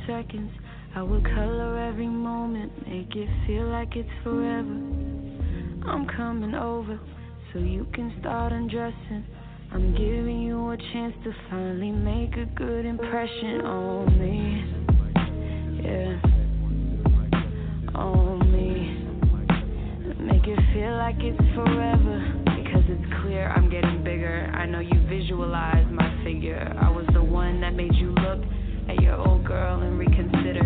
Speaker 4: seconds. I will color every moment, make it feel like it's forever. I'm coming over so you can start undressing. I'm giving you a chance to finally make a good impression on me. Yeah. On me. Make it feel like it's forever. Because it's clear I'm getting bigger. I know you visualize my figure. I was the one that made you look at your old girl and reconsider.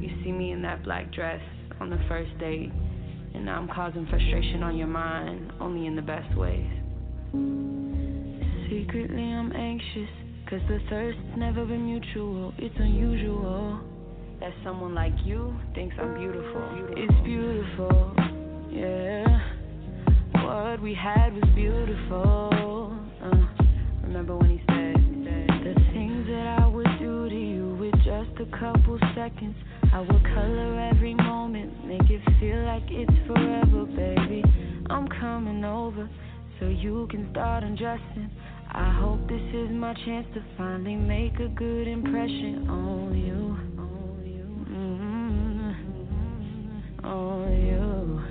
Speaker 12: You see me in that black dress on the first date, and now I'm causing frustration on your mind, only in the best ways. Secretly, I'm anxious, cause the thirst's never been mutual. It's unusual that someone like you thinks I'm beautiful. It's beautiful, yeah. What we had was beautiful. Uh, remember when he a couple seconds. I will color every moment, make it feel like it's forever, baby. I'm coming over so you can start undressing. I hope this is my chance to finally make a good impression on you. on Mm, on you.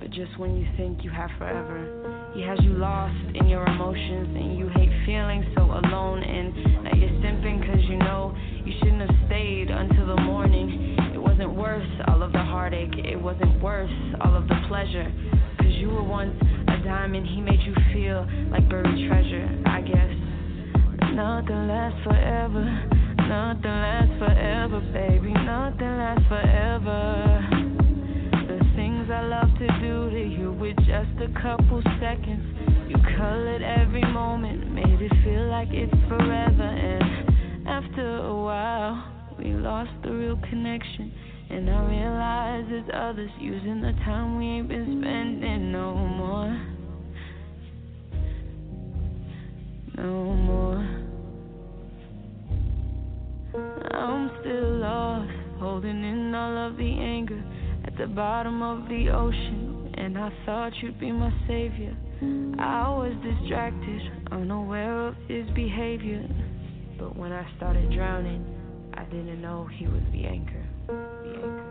Speaker 12: But just when you think you have forever, he has you lost in your emotions and you hate feeling so alone. And now you're simping cause you know you shouldn't have stayed until the morning. It wasn't worth all of the heartache, it wasn't worth all of the pleasure. Cause you were once a diamond, he made you feel like buried treasure, I guess. Nothing lasts forever, nothing lasts forever, baby, nothing lasts forever. I love to do to you with just a couple seconds. You colored every moment, made it feel like it's forever. And after a while, we lost the real connection. And I realize there's others using the time we ain't been spending no more. No more. I'm still lost, holding in all of the anger the bottom of the ocean. And I thought you'd be my savior. I was distracted, unaware of his behavior. But when I started drowning, I didn't know he was the anchor. The anchor.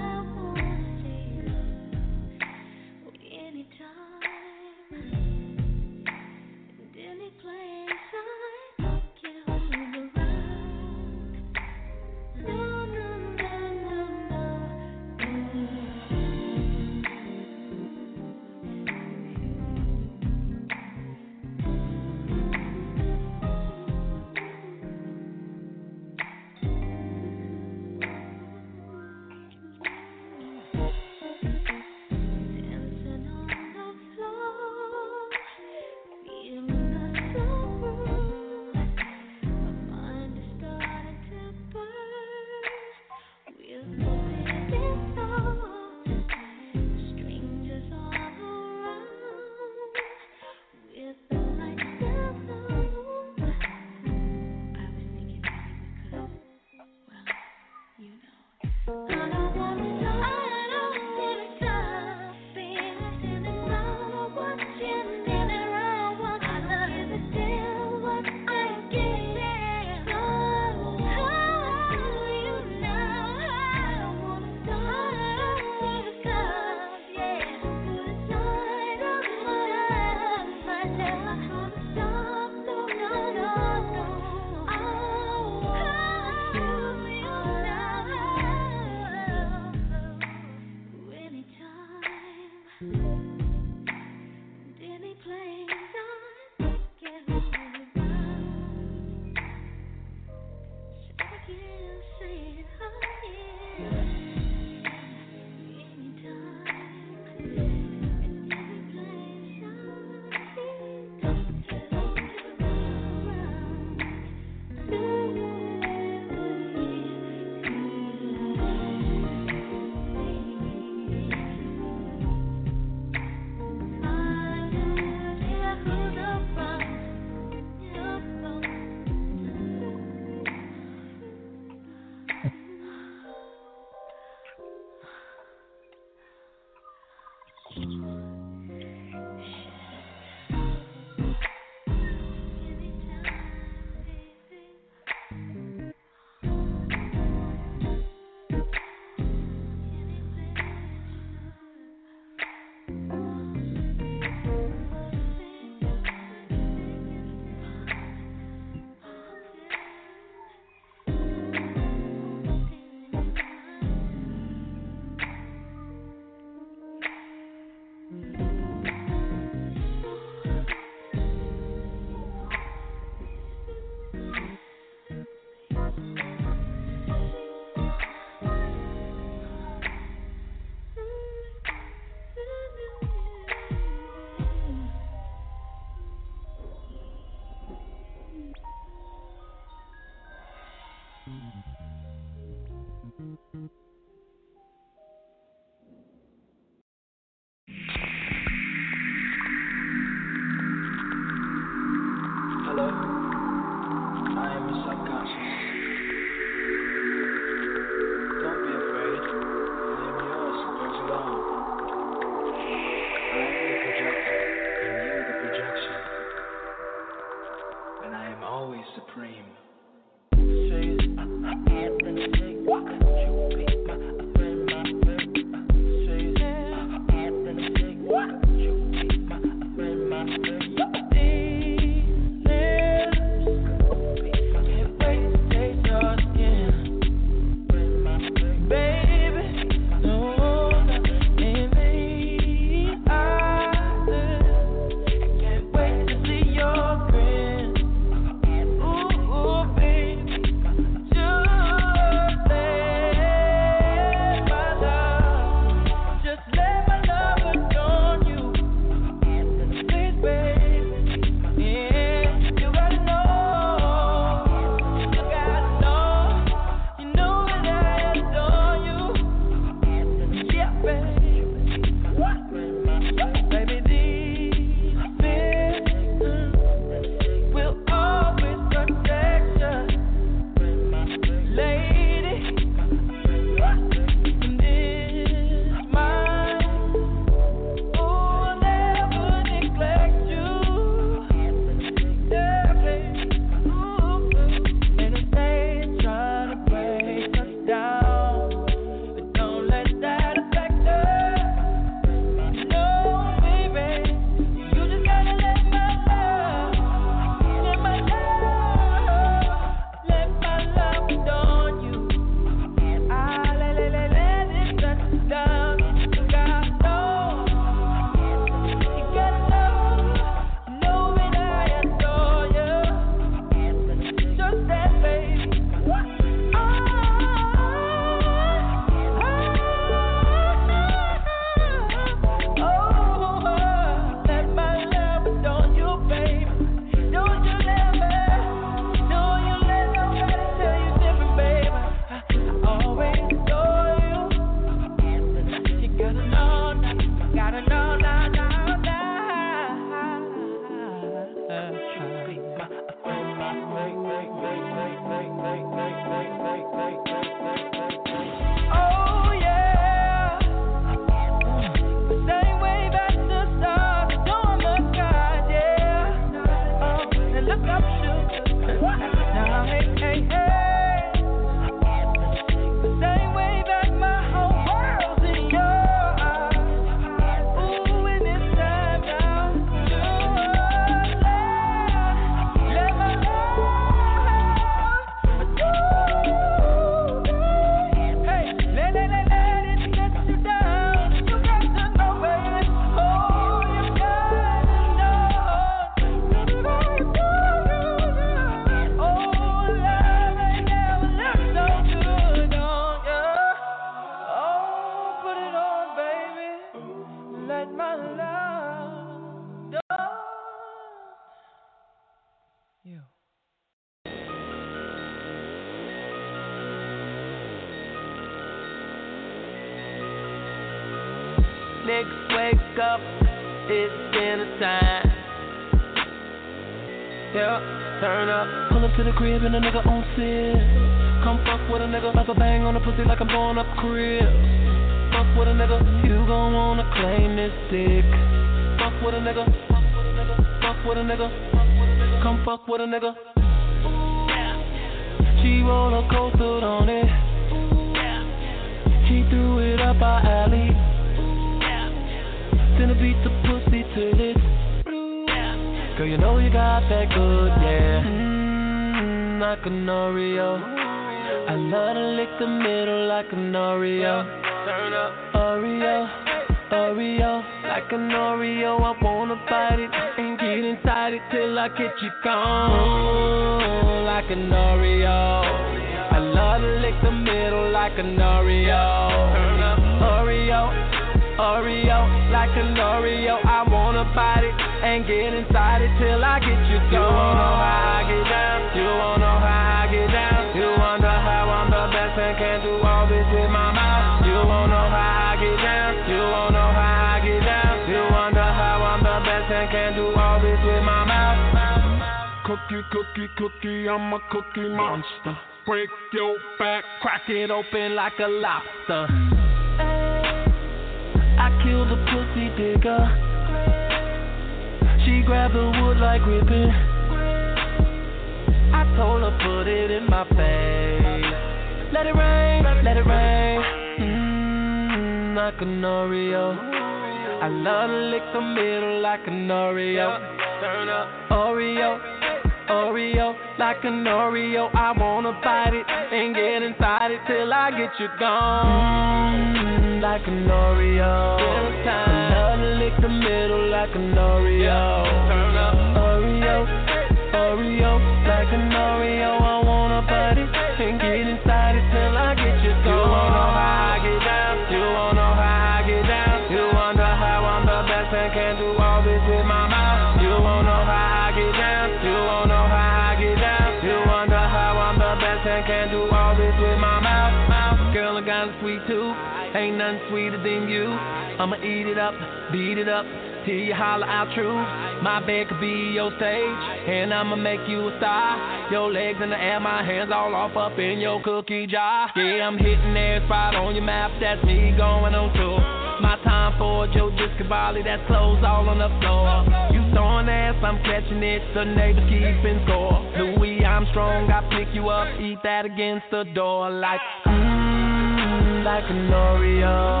Speaker 4: up
Speaker 3: till you holler out truth. My bed could be your stage, and I'ma make you a star. Your legs in the air, my hands all off up in your cookie jar. Yeah, I'm hitting every spot on your map, that's me going on tour. My time for Joe just volley, that clothes all on the floor. You throwing ass, I'm catching it, the neighbors keeping score. Louis Armstrong, I pick you up, eat that against the door like, mmm, like an Oreo.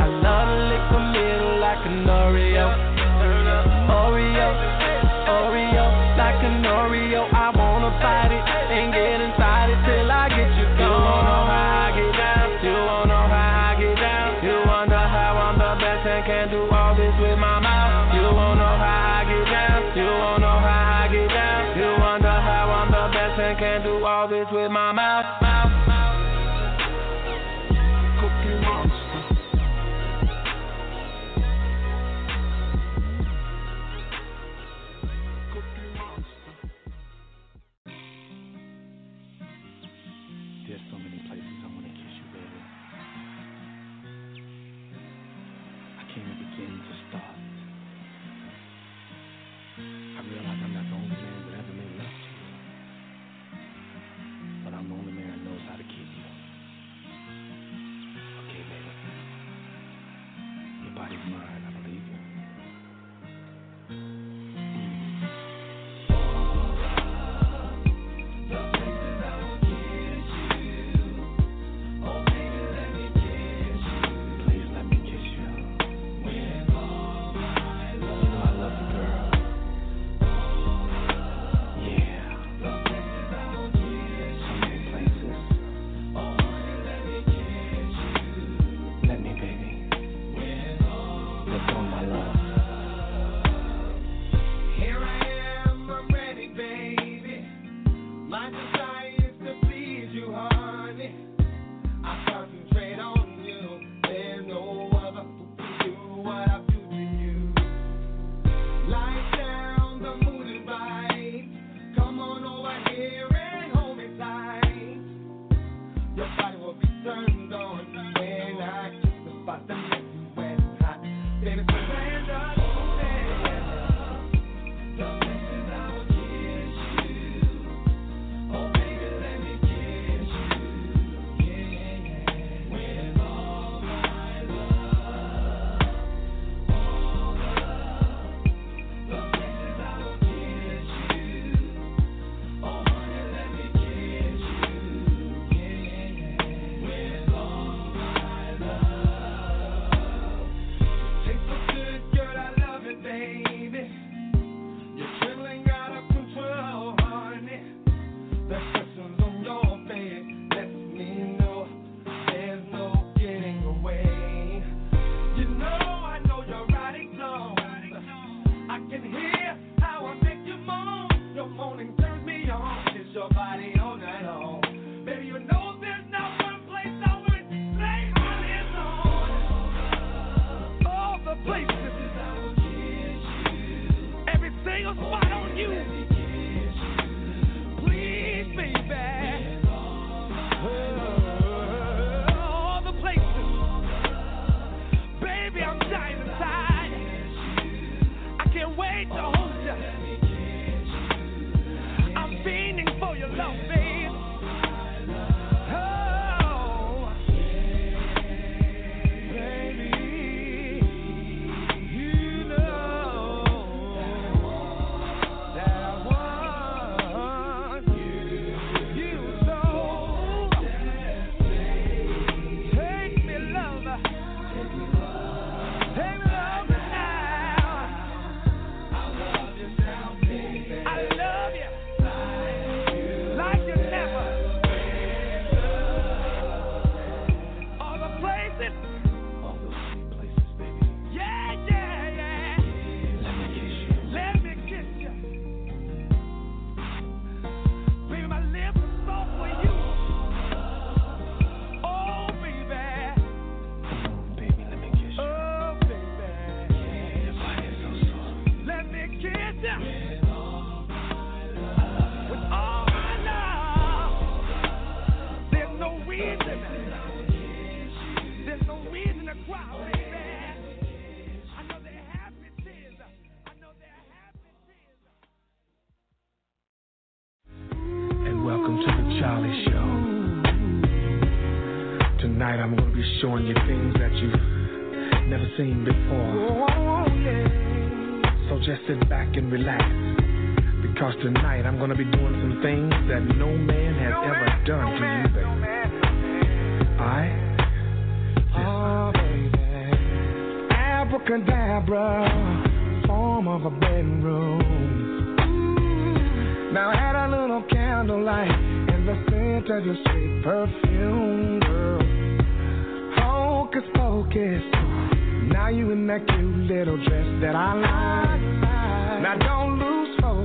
Speaker 3: I love to lick
Speaker 13: warrior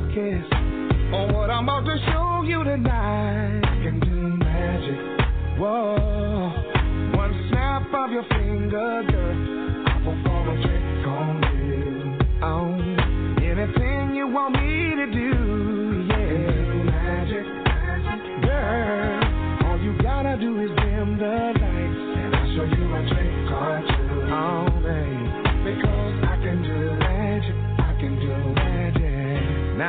Speaker 13: focus on what I'm about to show you tonight. I can do magic. Whoa. One snap of your finger, girl. I perform a trick on you. Oh. Anything you want me to do, yeah. I can do magic, magic. Girl, all you gotta do is dim the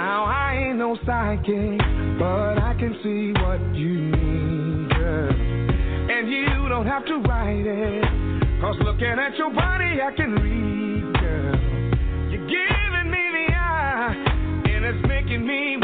Speaker 13: Now I ain't no psychic, but I can see what you need, girl. And you don't have to write it, cause looking at your body I can read, girl. You're giving me the eye, and it's making me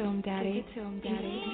Speaker 13: to
Speaker 14: him, Daddy. Give it to him, Daddy.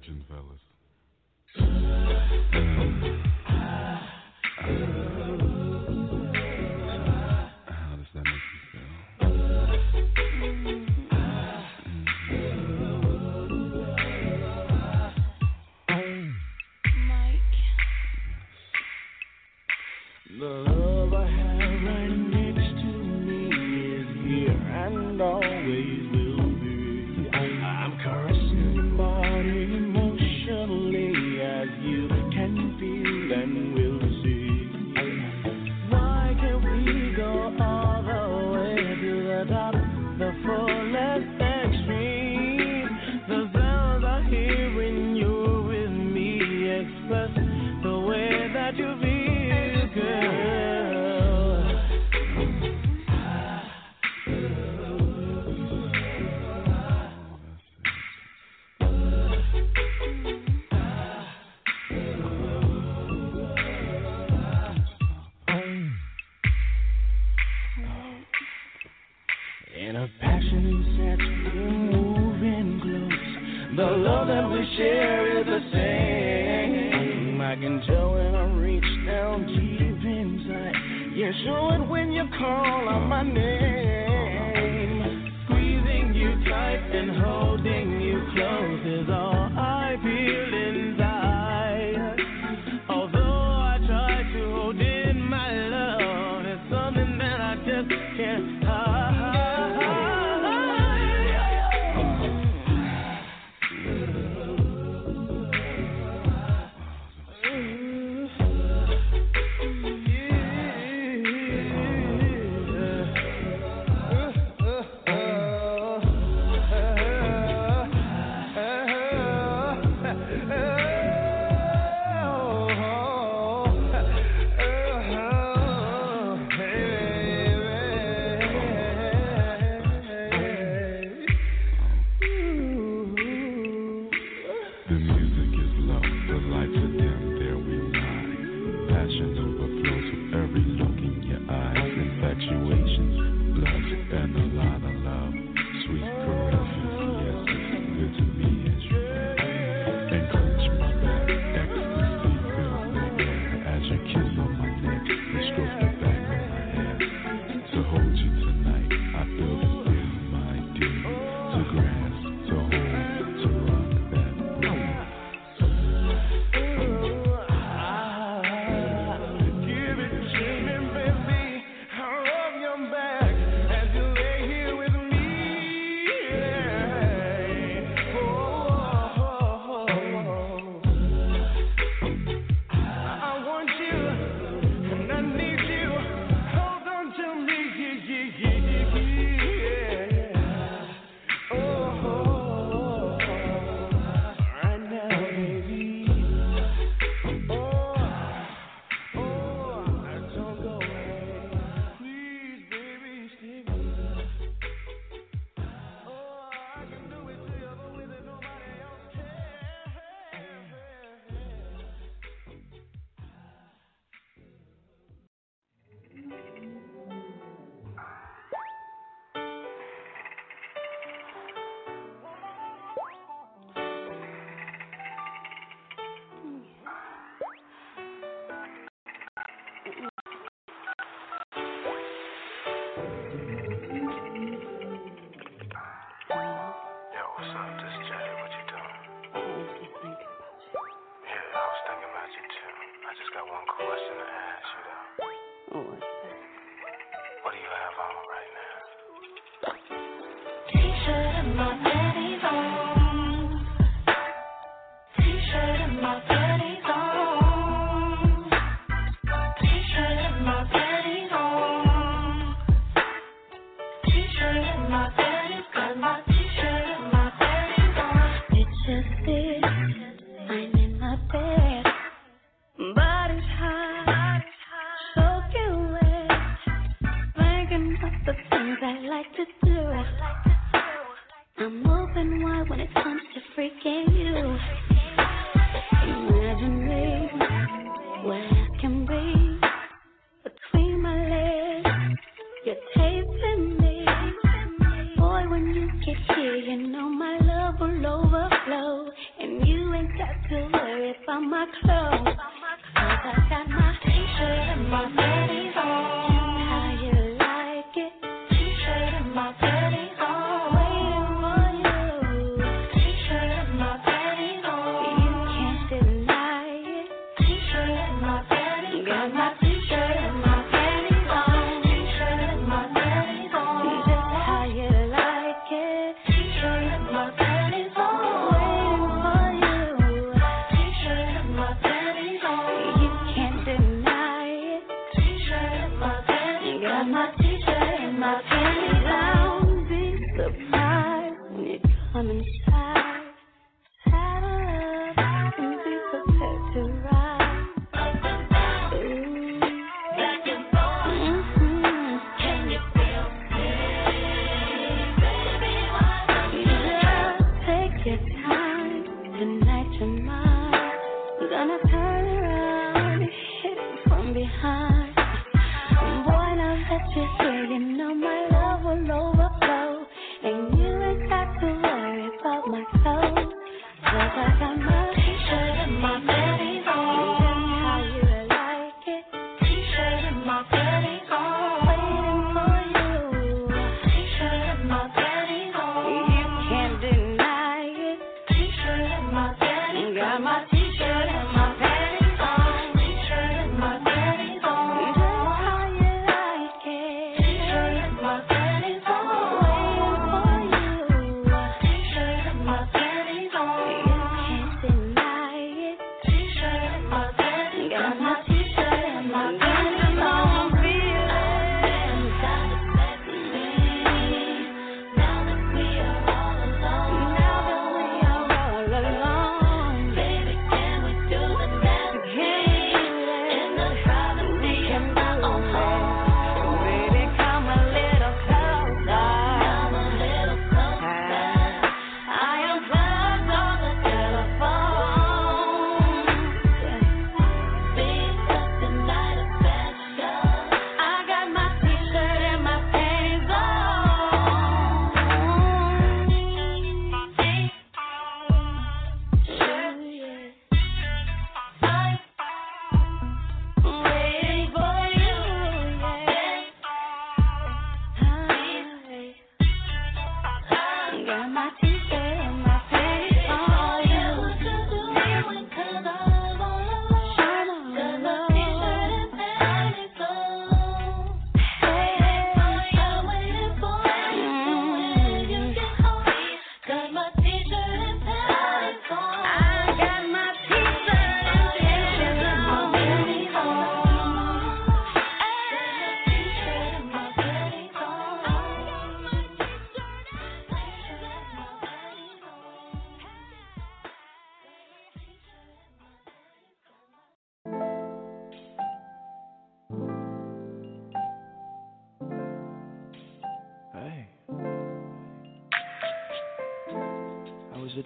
Speaker 15: Injection, fellas.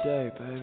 Speaker 9: Day, baby?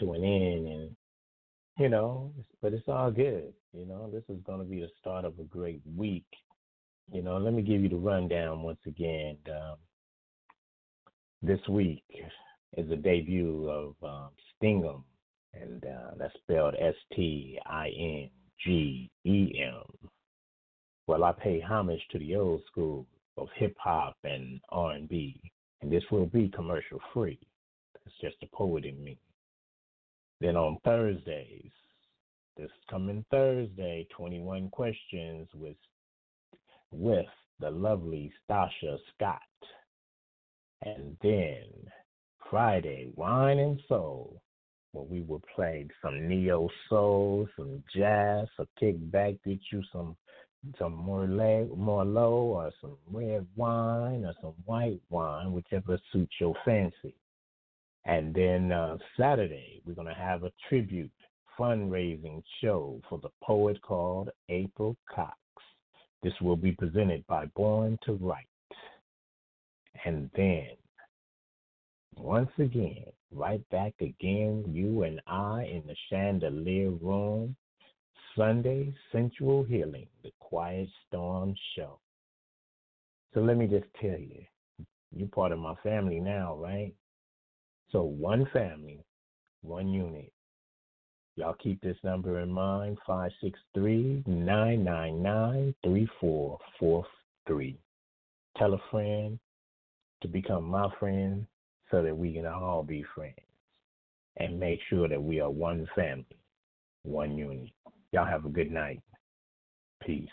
Speaker 16: To
Speaker 1: an end, and you know, but it's all good. You know, this is going to be the start of a great week. You know, let me give you the rundown once again. Um, this week is the debut of um, Stingem, and uh, that's spelled S T I N G E M. Well, I pay homage to the old school of hip hop and R and this will be commercial free. It's just the poet in me. Then on Thursdays, this coming Thursday, 21 questions with with the lovely Stasha Scott. And then Friday, Wine and Soul, where we will play some neo soul, some jazz, or kick back, get you some some more Merlot, or some red wine, or some white wine, whichever suits your fancy. And then uh, Saturday, we're going to have a tribute fundraising show for the poet called April Cox. This will be presented by Born to Write. And then, once again, right back again, you and I in the chandelier room, Sunday Sensual Healing, the Quiet Storm Show. So let me just tell you, you're part of my family now, right? So one family, one unit. Y'all keep this number in mind, 563-999-3443. Tell a friend to become my friend so that we can all be friends. And make sure that we are one family, one unit. Y'all have a good night. Peace.